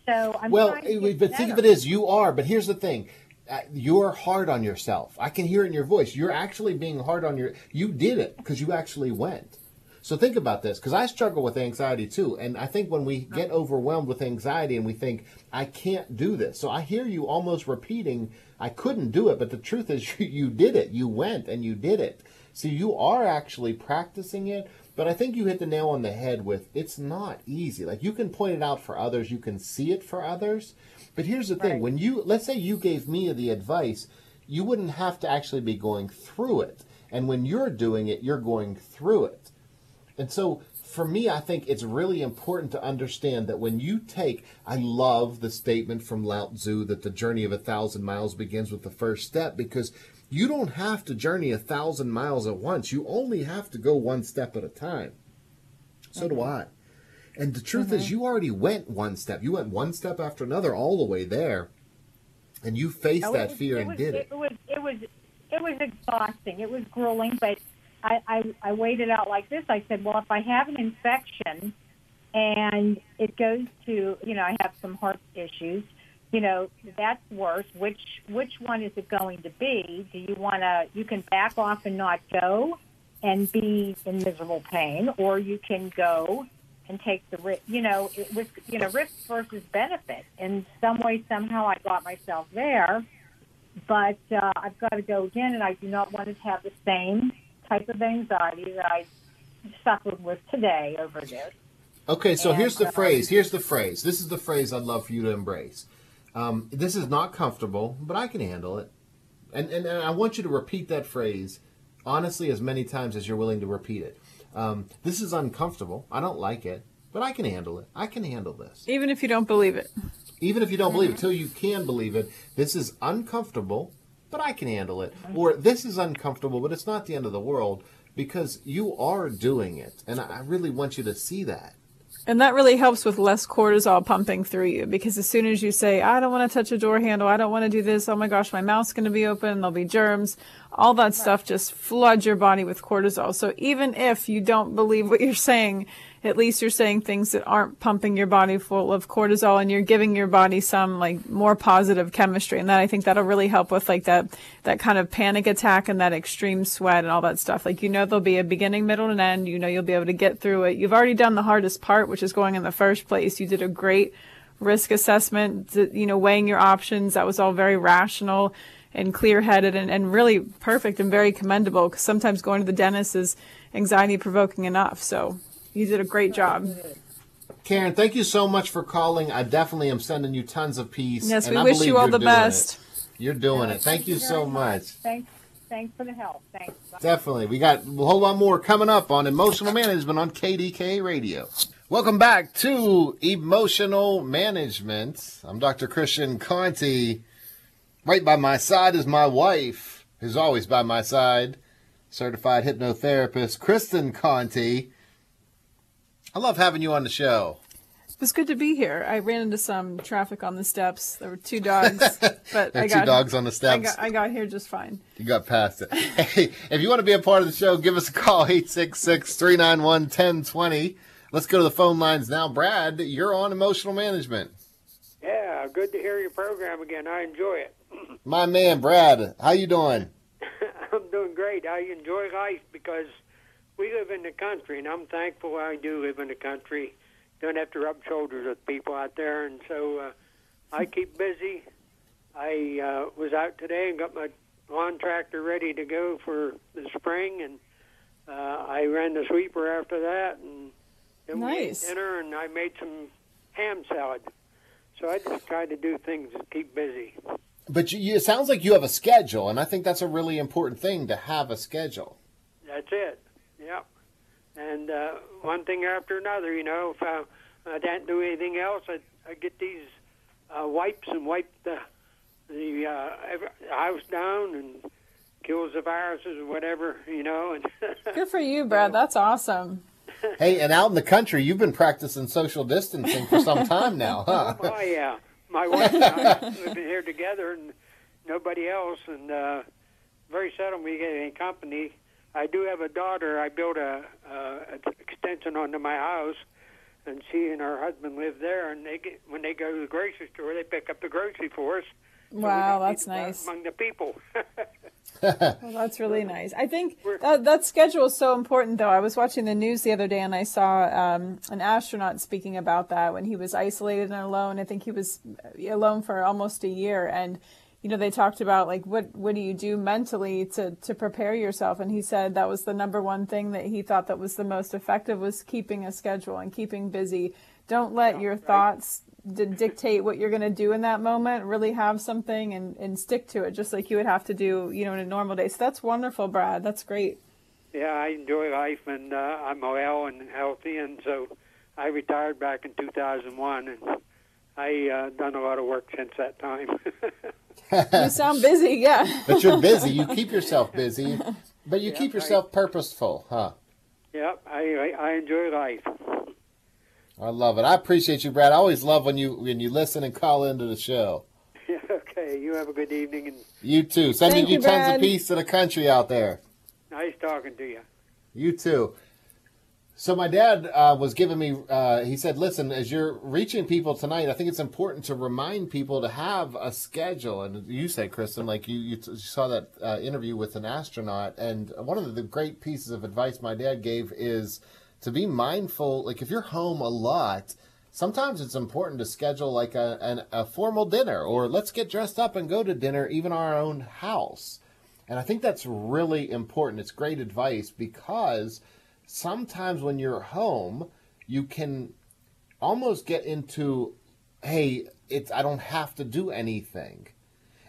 So I'm well, but think of it as you are. But here's the thing. Uh, You're hard on yourself. I can hear it in your voice. You're actually being hard on your. You did it because you actually went. So think about this, because I struggle with anxiety too, and I think when we get overwhelmed with anxiety and we think I can't do this, so I hear you almost repeating, "I couldn't do it," but the truth is you, you did it. You went and you did it. So you are actually practicing it. But I think you hit the nail on the head with it's not easy. Like you can point it out for others, you can see it for others. But here's the thing: when you let's say you gave me the advice, you wouldn't have to actually be going through it. And when you're doing it, you're going through it. And so for me, I think it's really important to understand that when you take, I love the statement from Lao Tzu that the journey of a thousand miles begins with the first step because you don't have to journey a thousand miles at once. You only have to go one step at a time. So do I. And the truth is, you already went one step. You went one step after another all the way there. And you faced No, that was- fear and was, did it. It was it was it was exhausting. It was grueling, but I, I I weighed it out like this. I said, well, if I have an infection and it goes to you know I have some heart issues, you know that's worse. Which which one is it going to be? Do you want to? You can back off and not go and be in miserable pain, or you can go and take the risk. You know, it was you know risk versus benefit. In some way, somehow, I got myself there, but uh, I've got to go again, and I do not want to have the same type of anxiety that I suffered with today over this. Okay, so And, here's the um, phrase. Here's the phrase. This is the phrase I'd love for you to embrace. Um, this is not comfortable, but I can handle it. And, and, and I want you to repeat that phrase honestly as many times as you're willing to repeat it. Um, this is uncomfortable. I don't like it, but I can handle it. I can handle this. Even if you don't believe it. Even if you don't believe it, till you can believe it. This is uncomfortable, but I can handle it. Or this is uncomfortable, but it's not the end of the world because you are doing it. And I I really want you to see that. And that really helps with less cortisol pumping through you because as soon as you say, I don't want to touch a door handle, I don't want to do this, oh my gosh, my mouth's going to be open, there'll be germs, all that stuff just floods your body with cortisol. So even if you don't believe what you're saying, at least you're saying things that aren't pumping your body full of cortisol and you're giving your body some like more positive chemistry. And that I think that'll really help with like that, that kind of panic attack and that extreme sweat and all that stuff. Like, you know, there'll be a beginning, middle, and end. You know, you'll be able to get through it. You've already done the hardest part, which is going in the first place. You did a great risk assessment, you know, weighing your options. That was all very rational and clear headed and, and really perfect and very commendable because sometimes going to the dentist is anxiety provoking enough. So you did a great job. Karen, thank you so much for calling. I definitely am sending you tons of peace. Yes, and we I wish you all the best. it. You're doing it. Thank you so very much. Thanks, thanks for the help. Thanks. Bye. Definitely. We got a whole lot more coming up on emotional management on KDKA Radio. Welcome back to Emotional Management. I'm Dr. Christian Conte. Right by my side is my wife, who's always by my side, certified hypnotherapist, Kristen Conte. I love having you on the show. It was good to be here. I ran into some traffic on the steps. There were two dogs, but There are I two got dogs on the I steps. got, I got here just fine. You got past it. Hey, if you want to be a part of the show, give us a call, 866-391-1020. Let's go to the phone lines now. Brad, you're on emotional management. Yeah, good to hear your program again. I enjoy it. My man, Brad, how you doing? I'm doing great. I enjoy life because we live in the country, and I'm thankful I do live in the country. Don't have to rub shoulders with people out there, and so uh, I keep busy. I uh, was out today and got my lawn tractor ready to go for the spring, and uh, I ran the sweeper after that, and then we Nice. ate dinner, and I made some ham salad. So I just try to do things to keep busy. But you, you, it sounds like you have a schedule, and I think that's a really important thing to have a schedule. That's it. Yep. And uh, one thing after another, you know, if I, I didn't do anything else, I, I get these uh, wipes and wipe the the uh, ev- house down and kills the viruses or whatever, you know. And Good for you, Brad. That's awesome. Hey, and out in the country, you've been practicing social distancing for some time now, huh? oh yeah, my wife and I living here together, and nobody else, and uh, very seldom we get any company. I do have a daughter. I built a, uh, an extension onto my house, and she and her husband live there. And they get when they go to the grocery store, they pick up the grocery for us. so Wow, that's need to go nice. among the people. Well, that's really nice. I think that, that schedule is so important, though. I was watching the news the other day and I saw um, an astronaut speaking about that when he was isolated and alone. I think he was alone for almost a year. And, you know, they talked about, like, what, what do you do mentally to, to prepare yourself? And he said that was the number one thing that he thought that was the most effective was keeping a schedule and keeping busy. Don't let your thoughts d- dictate what you're going to do in that moment. Really have something and, and stick to it, just like you would have to do, you know, in a normal day. So that's wonderful, Brad. That's great. yeah, I enjoy life, and uh, I'm well and healthy, and so I retired back in 2001, and I uh, done a lot of work since that time. You sound busy, yeah. But you're busy. You keep yourself busy, but you Yeah, keep right. yourself purposeful, huh? yep, I, I I enjoy life. I love it. I appreciate you, Brad. I always love when you when you listen and call into the show. okay, you have a good evening, and You too. Sending Thank you you, tons of peace to the country out there. nice talking to you. You too. So my dad uh, was giving me. Uh, he said, "Listen, as you're reaching people tonight, I think it's important to remind people to have a schedule." And you said, Kristen, like you, you, t- you saw that uh, interview with an astronaut, and one of the great pieces of advice my dad gave is to be mindful. Like if you're home a lot, sometimes it's important to schedule like a, an, a formal dinner, or let's get dressed up and go to dinner, even our own house. And I think that's really important. It's great advice because sometimes when you're home, you can almost get into, hey, it's I don't have to do anything.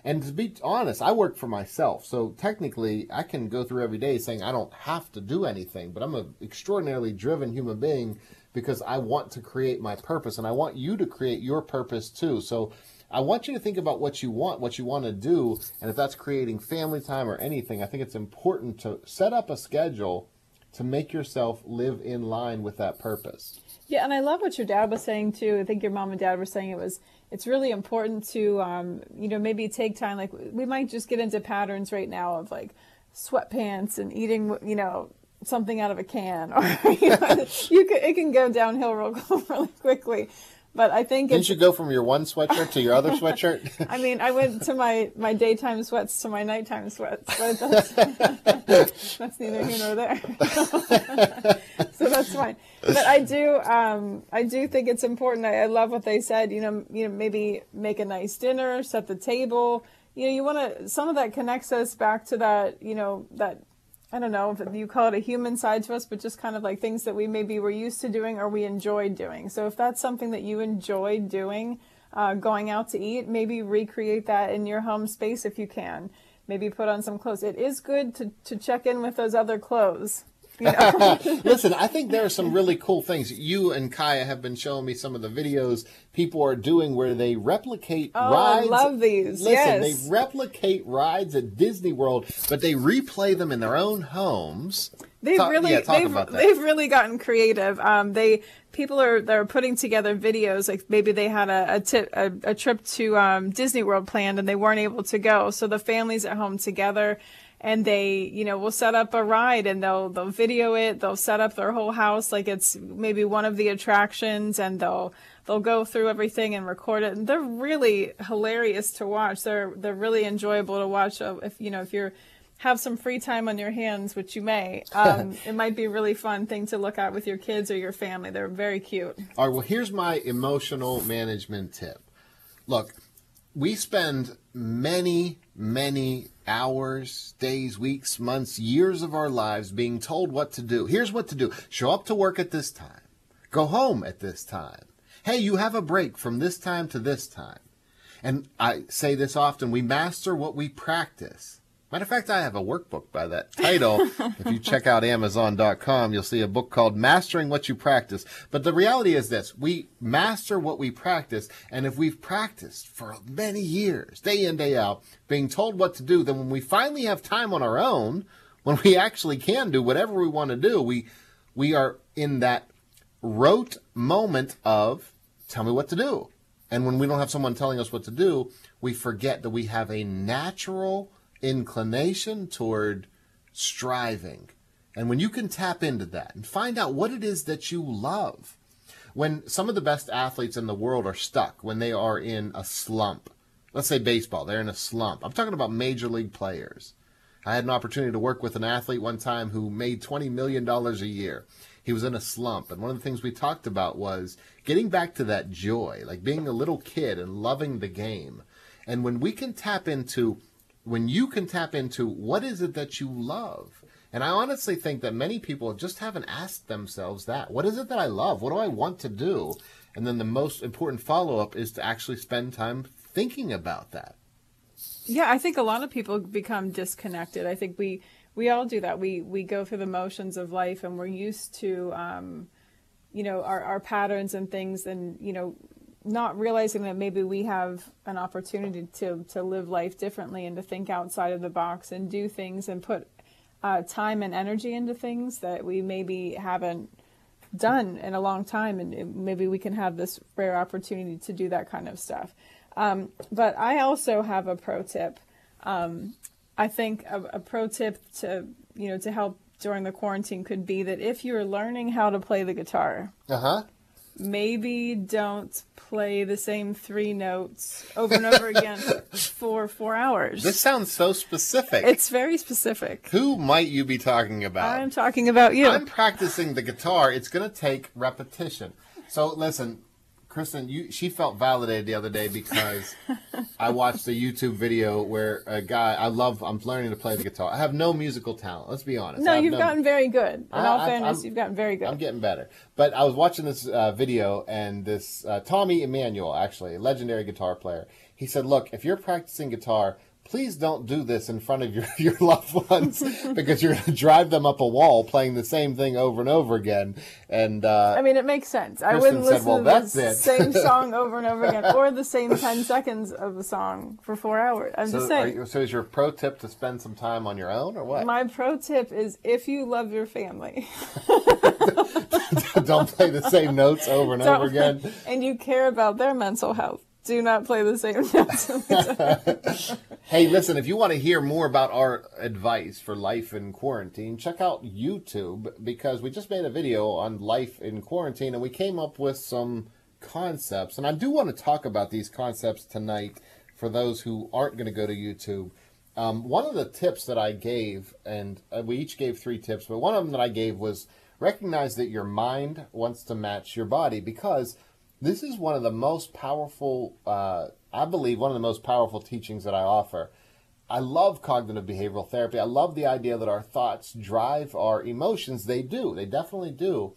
And to be honest, I work for myself, so technically I can go through every day saying I don't have to do anything, but I'm an extraordinarily driven human being because I want to create my purpose and I want you to create your purpose too. So I want you to think about what you want, what you want to do, and if that's creating family time or anything, I think it's important to set up a schedule to make yourself live in line with that purpose. Yeah, and I love what your dad was saying too. I think your mom and dad were saying it was it's really important to um, you know maybe take time like we might just get into patterns right now of like sweatpants and eating you know something out of a can or you, know, you can, it can go downhill real really quickly but I think didn't you go from your one sweatshirt to your other sweatshirt? I mean, I went to my my daytime sweats to my nighttime sweats, but that's, that's neither here nor there. so that's fine. But I do um, I do think it's important. I, I love what they said. You know, you know, maybe make a nice dinner, set the table. You know, you want to. Some of that connects us back to that. You know, that I don't know if you call it a human side to us, but just kind of like things that we maybe were used to doing or we enjoyed doing. So if that's something that you enjoyed doing, uh, going out to eat, maybe recreate that in your home space if you can. Maybe put on some clothes. It is good to, to check in with those other clothes. You know? Listen, I think there are some really cool things. You and Kaya have been showing me some of the videos people are doing where they replicate oh, rides. I love these. Listen, yes. they replicate rides at Disney World, but they replay them in their own homes. They've talk, really, yeah, they've, they've really gotten creative. Um, they people are they're putting together videos. Like maybe they had a a, tip, a, a trip to um, Disney World planned and they weren't able to go, so the families at home together and they you know will set up a ride and they'll they'll video it they'll set up their whole house like it's maybe one of the attractions and they'll they'll go through everything and record it and they're really hilarious to watch they're they're really enjoyable to watch if you know if you're have some free time on your hands, which you may, um, it might be a really fun thing to look at with your kids or your family. They're very cute. All right, well, here's my emotional management tip. Look, we spend many, many hours, days, weeks, months, years of our lives being told what to do. Here's what to do show up to work at this time, go home at this time. Hey, you have a break from this time to this time. And I say this often we master what we practice. Matter of fact, I have a workbook by that title. if you check out Amazon.com, you'll see a book called Mastering What You Practice. But the reality is this we master what we practice. And if we've practiced for many years, day in, day out, being told what to do, then when we finally have time on our own, when we actually can do whatever we want to do, we, we are in that rote moment of tell me what to do. And when we don't have someone telling us what to do, we forget that we have a natural inclination toward striving. And when you can tap into that and find out what it is that you love, when some of the best athletes in the world are stuck, when they are in a slump, let's say baseball, they're in a slump. I'm talking about major league players. I had an opportunity to work with an athlete one time who made $20 million a year. He was in a slump. And one of the things we talked about was getting back to that joy, like being a little kid and loving the game. And when we can tap into when you can tap into what is it that you love. And I honestly think that many people just haven't asked themselves that. What is it that I love? What do I want to do? And then the most important follow up is to actually spend time thinking about that. Yeah, I think a lot of people become disconnected. I think we we all do that. We we go through the motions of life, and we're used to, um, you know, our our patterns and things, and you know, not realizing that maybe we have an opportunity to to live life differently and to think outside of the box and do things and put uh, time and energy into things that we maybe haven't done in a long time. And maybe we can have this rare opportunity to do that kind of stuff. Um, but i also have a pro tip. Um, i think a, a pro tip to you know to help during the quarantine could be that if you're learning how to play the guitar uh-huh maybe don't play the same three notes over and over again for four hours. This sounds so specific. It's very specific. Who might you be talking about? I'm talking about you. I'm practicing the guitar. It's going to take repetition. So listen, Kristen, you she felt validated the other day because I watched a YouTube video where a guy I love. I'm learning to play the guitar. I have no musical talent. Let's be honest. No, you've gotten very good. In I- all I- fairness, I'm- you've gotten very good. I'm getting better. But I was watching this uh, video, and this uh, Tommy Emmanuel, actually, a legendary guitar player, he said, Look, if you're practicing guitar, please don't do this in front of your, your loved ones because you're going to drive them up a wall playing the same thing over and over again. And uh, I mean, it makes sense. I wouldn't said, listen "Well, to that's the it." same song over and over again, or the same ten seconds of a song for four hours. I'm so, just saying. you- so is your pro tip to spend some time on your own or what? My pro tip is if you love your family, don't play the same notes over and over don't- again. and you care about their mental health, do not play the same notes. Hey, listen, if you want to hear more about our advice for life in quarantine, check out YouTube because we just made a video on life in quarantine and we came up with some concepts. And I do want to talk about these concepts tonight for those who aren't going to go to YouTube. Um, one of the tips that I gave, and uh, we each gave three tips, but one of them that I gave was recognize that your mind wants to match your body because this is one of the most powerful, uh, I believe, one of the most powerful teachings that I offer. I love cognitive behavioral therapy. I love the idea that our thoughts drive our emotions. They do, they definitely do.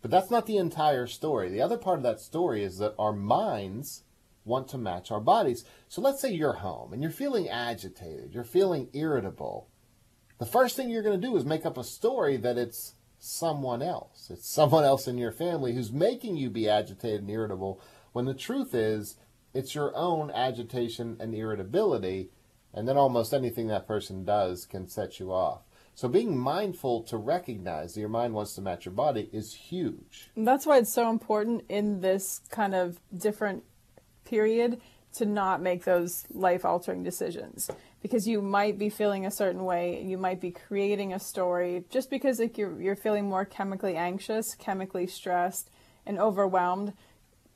But that's not the entire story. The other part of that story is that our minds want to match our bodies. So let's say you're home and you're feeling agitated, you're feeling irritable. The first thing you're going to do is make up a story that it's someone else. It's someone else in your family who's making you be agitated and irritable when the truth is it's your own agitation and irritability and then almost anything that person does can set you off. So being mindful to recognize that your mind wants to match your body is huge. That's why it's so important in this kind of different period to not make those life altering decisions because you might be feeling a certain way you might be creating a story. Just because like you're you're feeling more chemically anxious chemically stressed and overwhelmed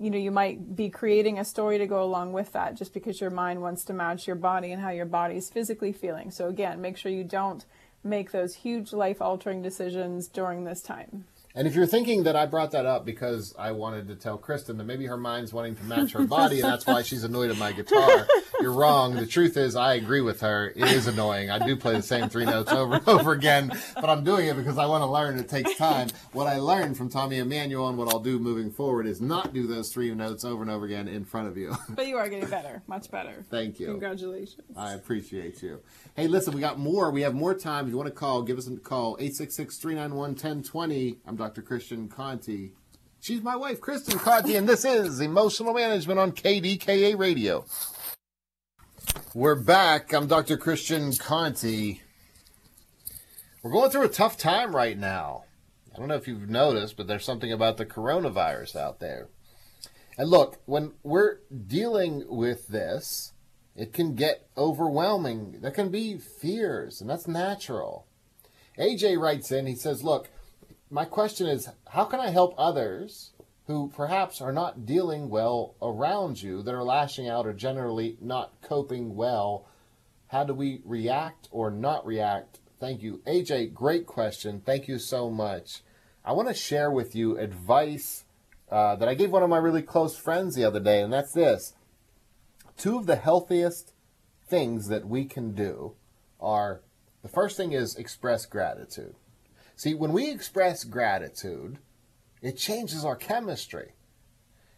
you know you might be creating a story to go along with that just because your mind wants to match your body and how your body's physically feeling. So again make sure you don't make those huge life altering decisions during this time And if you're thinking that I brought that up because I wanted to tell Kristen that maybe her mind's wanting to match her body and that's why she's annoyed at my guitar, you're wrong. The truth is, I agree with her. It is annoying. I do play the same three notes over and over again, but I'm doing it because I want to learn. It takes time. What I learned from Tommy Emmanuel and what I'll do moving forward is not do those three notes over and over again in front of you. but you are getting better much better Thank you. congratulations I appreciate you. Hey, listen, we got more. We have more time. If you want to call, give us a call. 866-391-1020. I'm Dr. Christian Conte. She's my wife, Kristen Conte, and this is Emotional Management on KDKA Radio. We're back. I'm Dr. Christian Conte. We're going through a tough time right now. I don't know if you've noticed, but there's something about the coronavirus out there. And look, when we're dealing with this, it can get overwhelming. There can be fears, and that's natural. AJ writes in, he says, Look, my question is how can I help others who perhaps are not dealing well around you, that are lashing out or generally not coping well? How do we react or not react? Thank you. AJ, great question. Thank you so much. I want to share with you advice uh, that I gave one of my really close friends the other day, and that's this two of the healthiest things that we can do are the first thing is express gratitude. See, when we express gratitude, it changes our chemistry.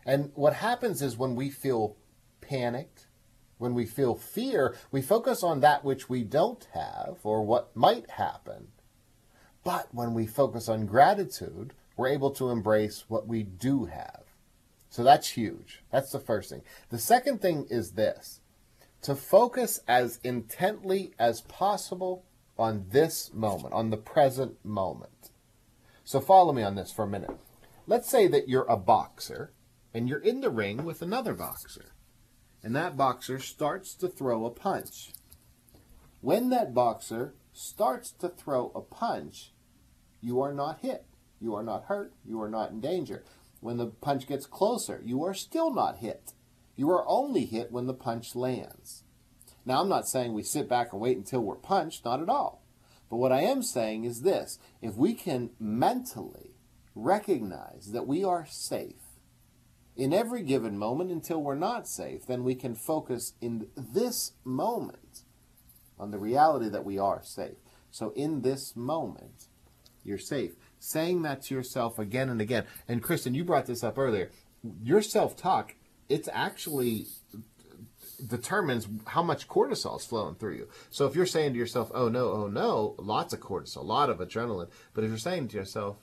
And what happens is when we feel panicked, when we feel fear, we focus on that which we don't have or what might happen. But when we focus on gratitude, we're able to embrace what we do have. So that's huge. That's the first thing. The second thing is this to focus as intently as possible on this moment, on the present moment. So follow me on this for a minute. Let's say that you're a boxer and you're in the ring with another boxer, and that boxer starts to throw a punch. When that boxer starts to throw a punch, you are not hit. You are not hurt. You are not in danger. When the punch gets closer, you are still not hit. You are only hit when the punch lands. Now, I'm not saying we sit back and wait until we're punched, not at all. But what I am saying is this if we can mentally recognize that we are safe, in every given moment until we're not safe, then we can focus in this moment on the reality that we are safe. So in this moment, you're safe. Saying that to yourself again and again. And Kristen, you brought this up earlier. Your self talk, it's actually determines how much cortisol is flowing through you. So if you're saying to yourself, oh no, oh no, lots of cortisol, a lot of adrenaline. But if you're saying to yourself,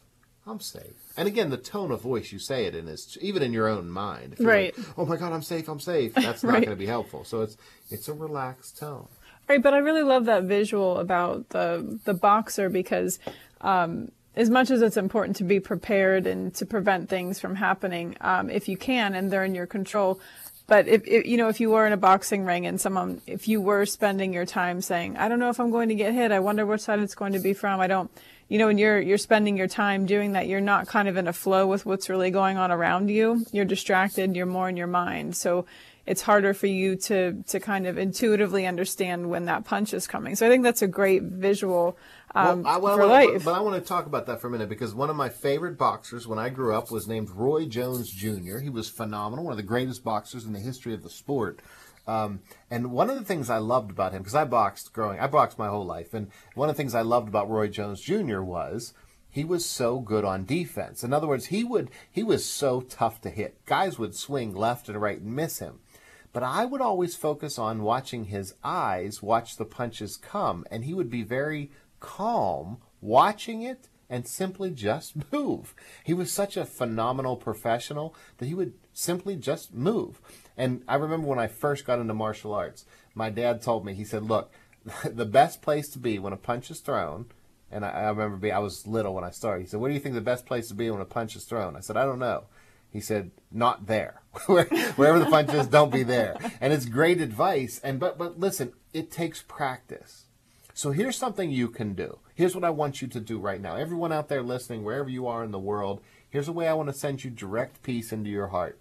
I'm safe. And again, the tone of voice you say it in is even in your own mind. right. Like, oh my God, I'm safe. I'm safe. That's not right. going to be helpful. So it's it's a relaxed tone. Right, but I really love that visual about the the boxer because um, as much as it's important to be prepared and to prevent things from happening, um, if you can and they're in your control. But if, if you know if you were in a boxing ring and someone if you were spending your time saying I don't know if I'm going to get hit. I wonder which side it's going to be from. I don't you know when you're you're spending your time doing that you're not kind of in a flow with what's really going on around you. You're distracted you're more in your mind. So it's harder for you to to kind of intuitively understand when that punch is coming. So I think that's a great visual um, well, I, well, for life. But, but I want to talk about that for a minute because one of my favorite boxers when I grew up was named Roy Jones Jr. He was phenomenal, one of the greatest boxers in the history of the sport. Um, and one of the things I loved about him, because I boxed growing, I boxed my whole life, and one of the things I loved about Roy Jones Jr. was he was so good on defense. In other words, he would he was so tough to hit. Guys would swing left and right and miss him. But I would always focus on watching his eyes watch the punches come, and he would be very calm watching it and simply just move. He was such a phenomenal professional that he would simply just move. And I remember when I first got into martial arts, my dad told me, he said, Look, the best place to be when a punch is thrown, and I, I remember being, I was little when I started. He said, What do you think the best place to be when a punch is thrown? I said, I don't know. He said, "Not there. Wherever the punch is, don't be there." And it's great advice. And but but listen, it takes practice. So here's something you can do. Here's what I want you to do right now. Everyone out there listening, wherever you are in the world, here's a way I want to send you direct peace into your heart.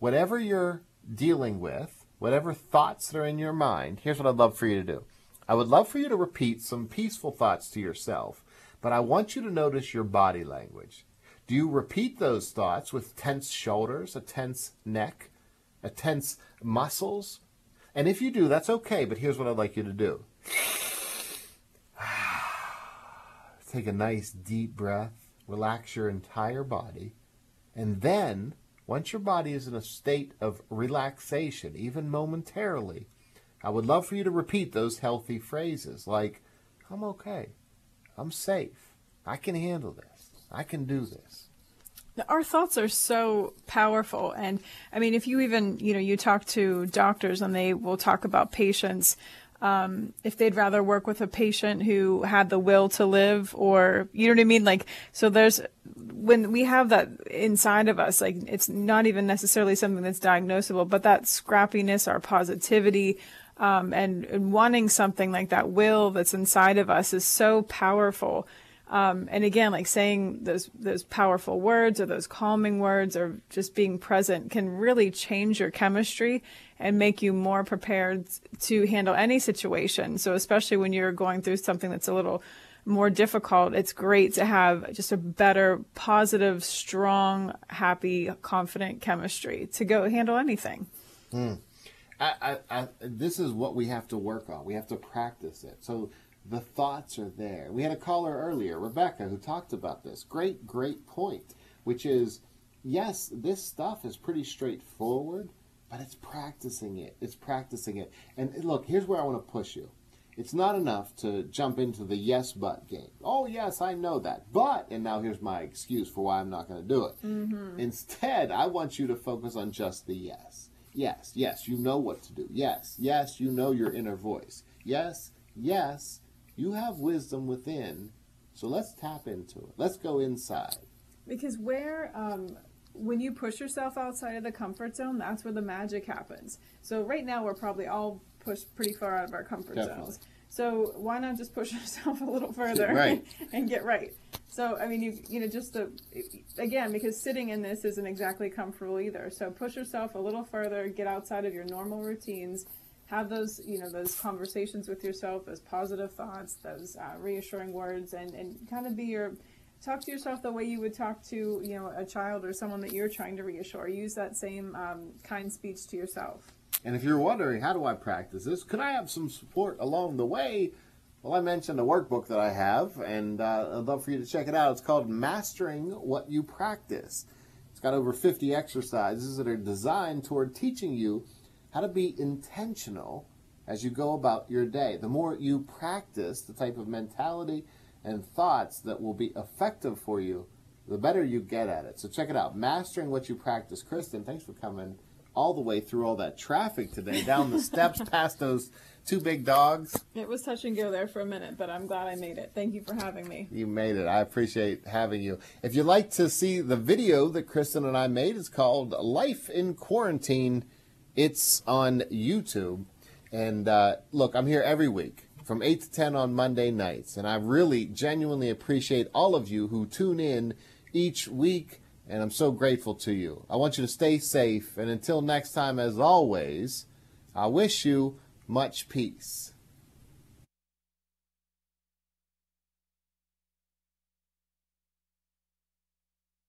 Whatever you're dealing with, whatever thoughts that are in your mind, here's what I'd love for you to do. I would love for you to repeat some peaceful thoughts to yourself, but I want you to notice your body language. Do you repeat those thoughts with tense shoulders, a tense neck, a tense muscles? And if you do, that's okay, but here's what I'd like you to do. Take a nice deep breath, relax your entire body, and then, once your body is in a state of relaxation, even momentarily, I would love for you to repeat those healthy phrases like, I'm okay, I'm safe, I can handle this, I can do this. Our thoughts are so powerful. And I mean, if you even, you know, you talk to doctors and they will talk about patients, um, if they'd rather work with a patient who had the will to live or, you know what I mean? Like, so there's, when we have that inside of us, like it's not even necessarily something that's diagnosable, but that scrappiness, our positivity, um, and, and wanting something like that will that's inside of us is so powerful. Um, and again, like saying those those powerful words or those calming words or just being present can really change your chemistry and make you more prepared to handle any situation. So especially when you're going through something that's a little more difficult, it's great to have just a better, positive, strong, happy, confident chemistry to go handle anything. Mm. I, I, I, this is what we have to work on. We have to practice it. So the thoughts are there. We had a caller earlier, Rebecca, who talked about this. Great, great point, which is yes, this stuff is pretty straightforward, but it's practicing it. It's practicing it. And look, here's where I want to push you. It's not enough to jump into the yes but game. Oh, yes, I know that. But, and now here's my excuse for why I'm not going to do it. Mm-hmm. Instead, I want you to focus on just the yes. Yes, yes, you know what to do. Yes, yes, you know your inner voice. Yes, yes, you have wisdom within. So let's tap into it. Let's go inside. Because where, um, when you push yourself outside of the comfort zone, that's where the magic happens. So right now we're probably all pushed pretty far out of our comfort Definitely. zones. So why not just push yourself a little further right. and get right? So I mean, you you know, just to, again because sitting in this isn't exactly comfortable either. So push yourself a little further, get outside of your normal routines, have those you know those conversations with yourself, those positive thoughts, those uh, reassuring words, and and kind of be your talk to yourself the way you would talk to you know a child or someone that you're trying to reassure. Use that same um, kind speech to yourself. And if you're wondering, how do I practice this? Could I have some support along the way? Well, I mentioned a workbook that I have, and uh, I'd love for you to check it out. It's called Mastering What You Practice. It's got over 50 exercises that are designed toward teaching you how to be intentional as you go about your day. The more you practice the type of mentality and thoughts that will be effective for you, the better you get at it. So check it out. Mastering What You Practice. Kristen, thanks for coming all the way through all that traffic today, down the steps past those two big dogs. It was touch and go there for a minute, but I'm glad I made it. Thank you for having me. You made it. I appreciate having you. If you'd like to see the video that Kristen and I made, it's called Life in Quarantine. It's on YouTube. And uh, look, I'm here every week from 8 to 10 on Monday nights. And I really genuinely appreciate all of you who tune in each week and I'm so grateful to you. I want you to stay safe, and until next time, as always, I wish you much peace.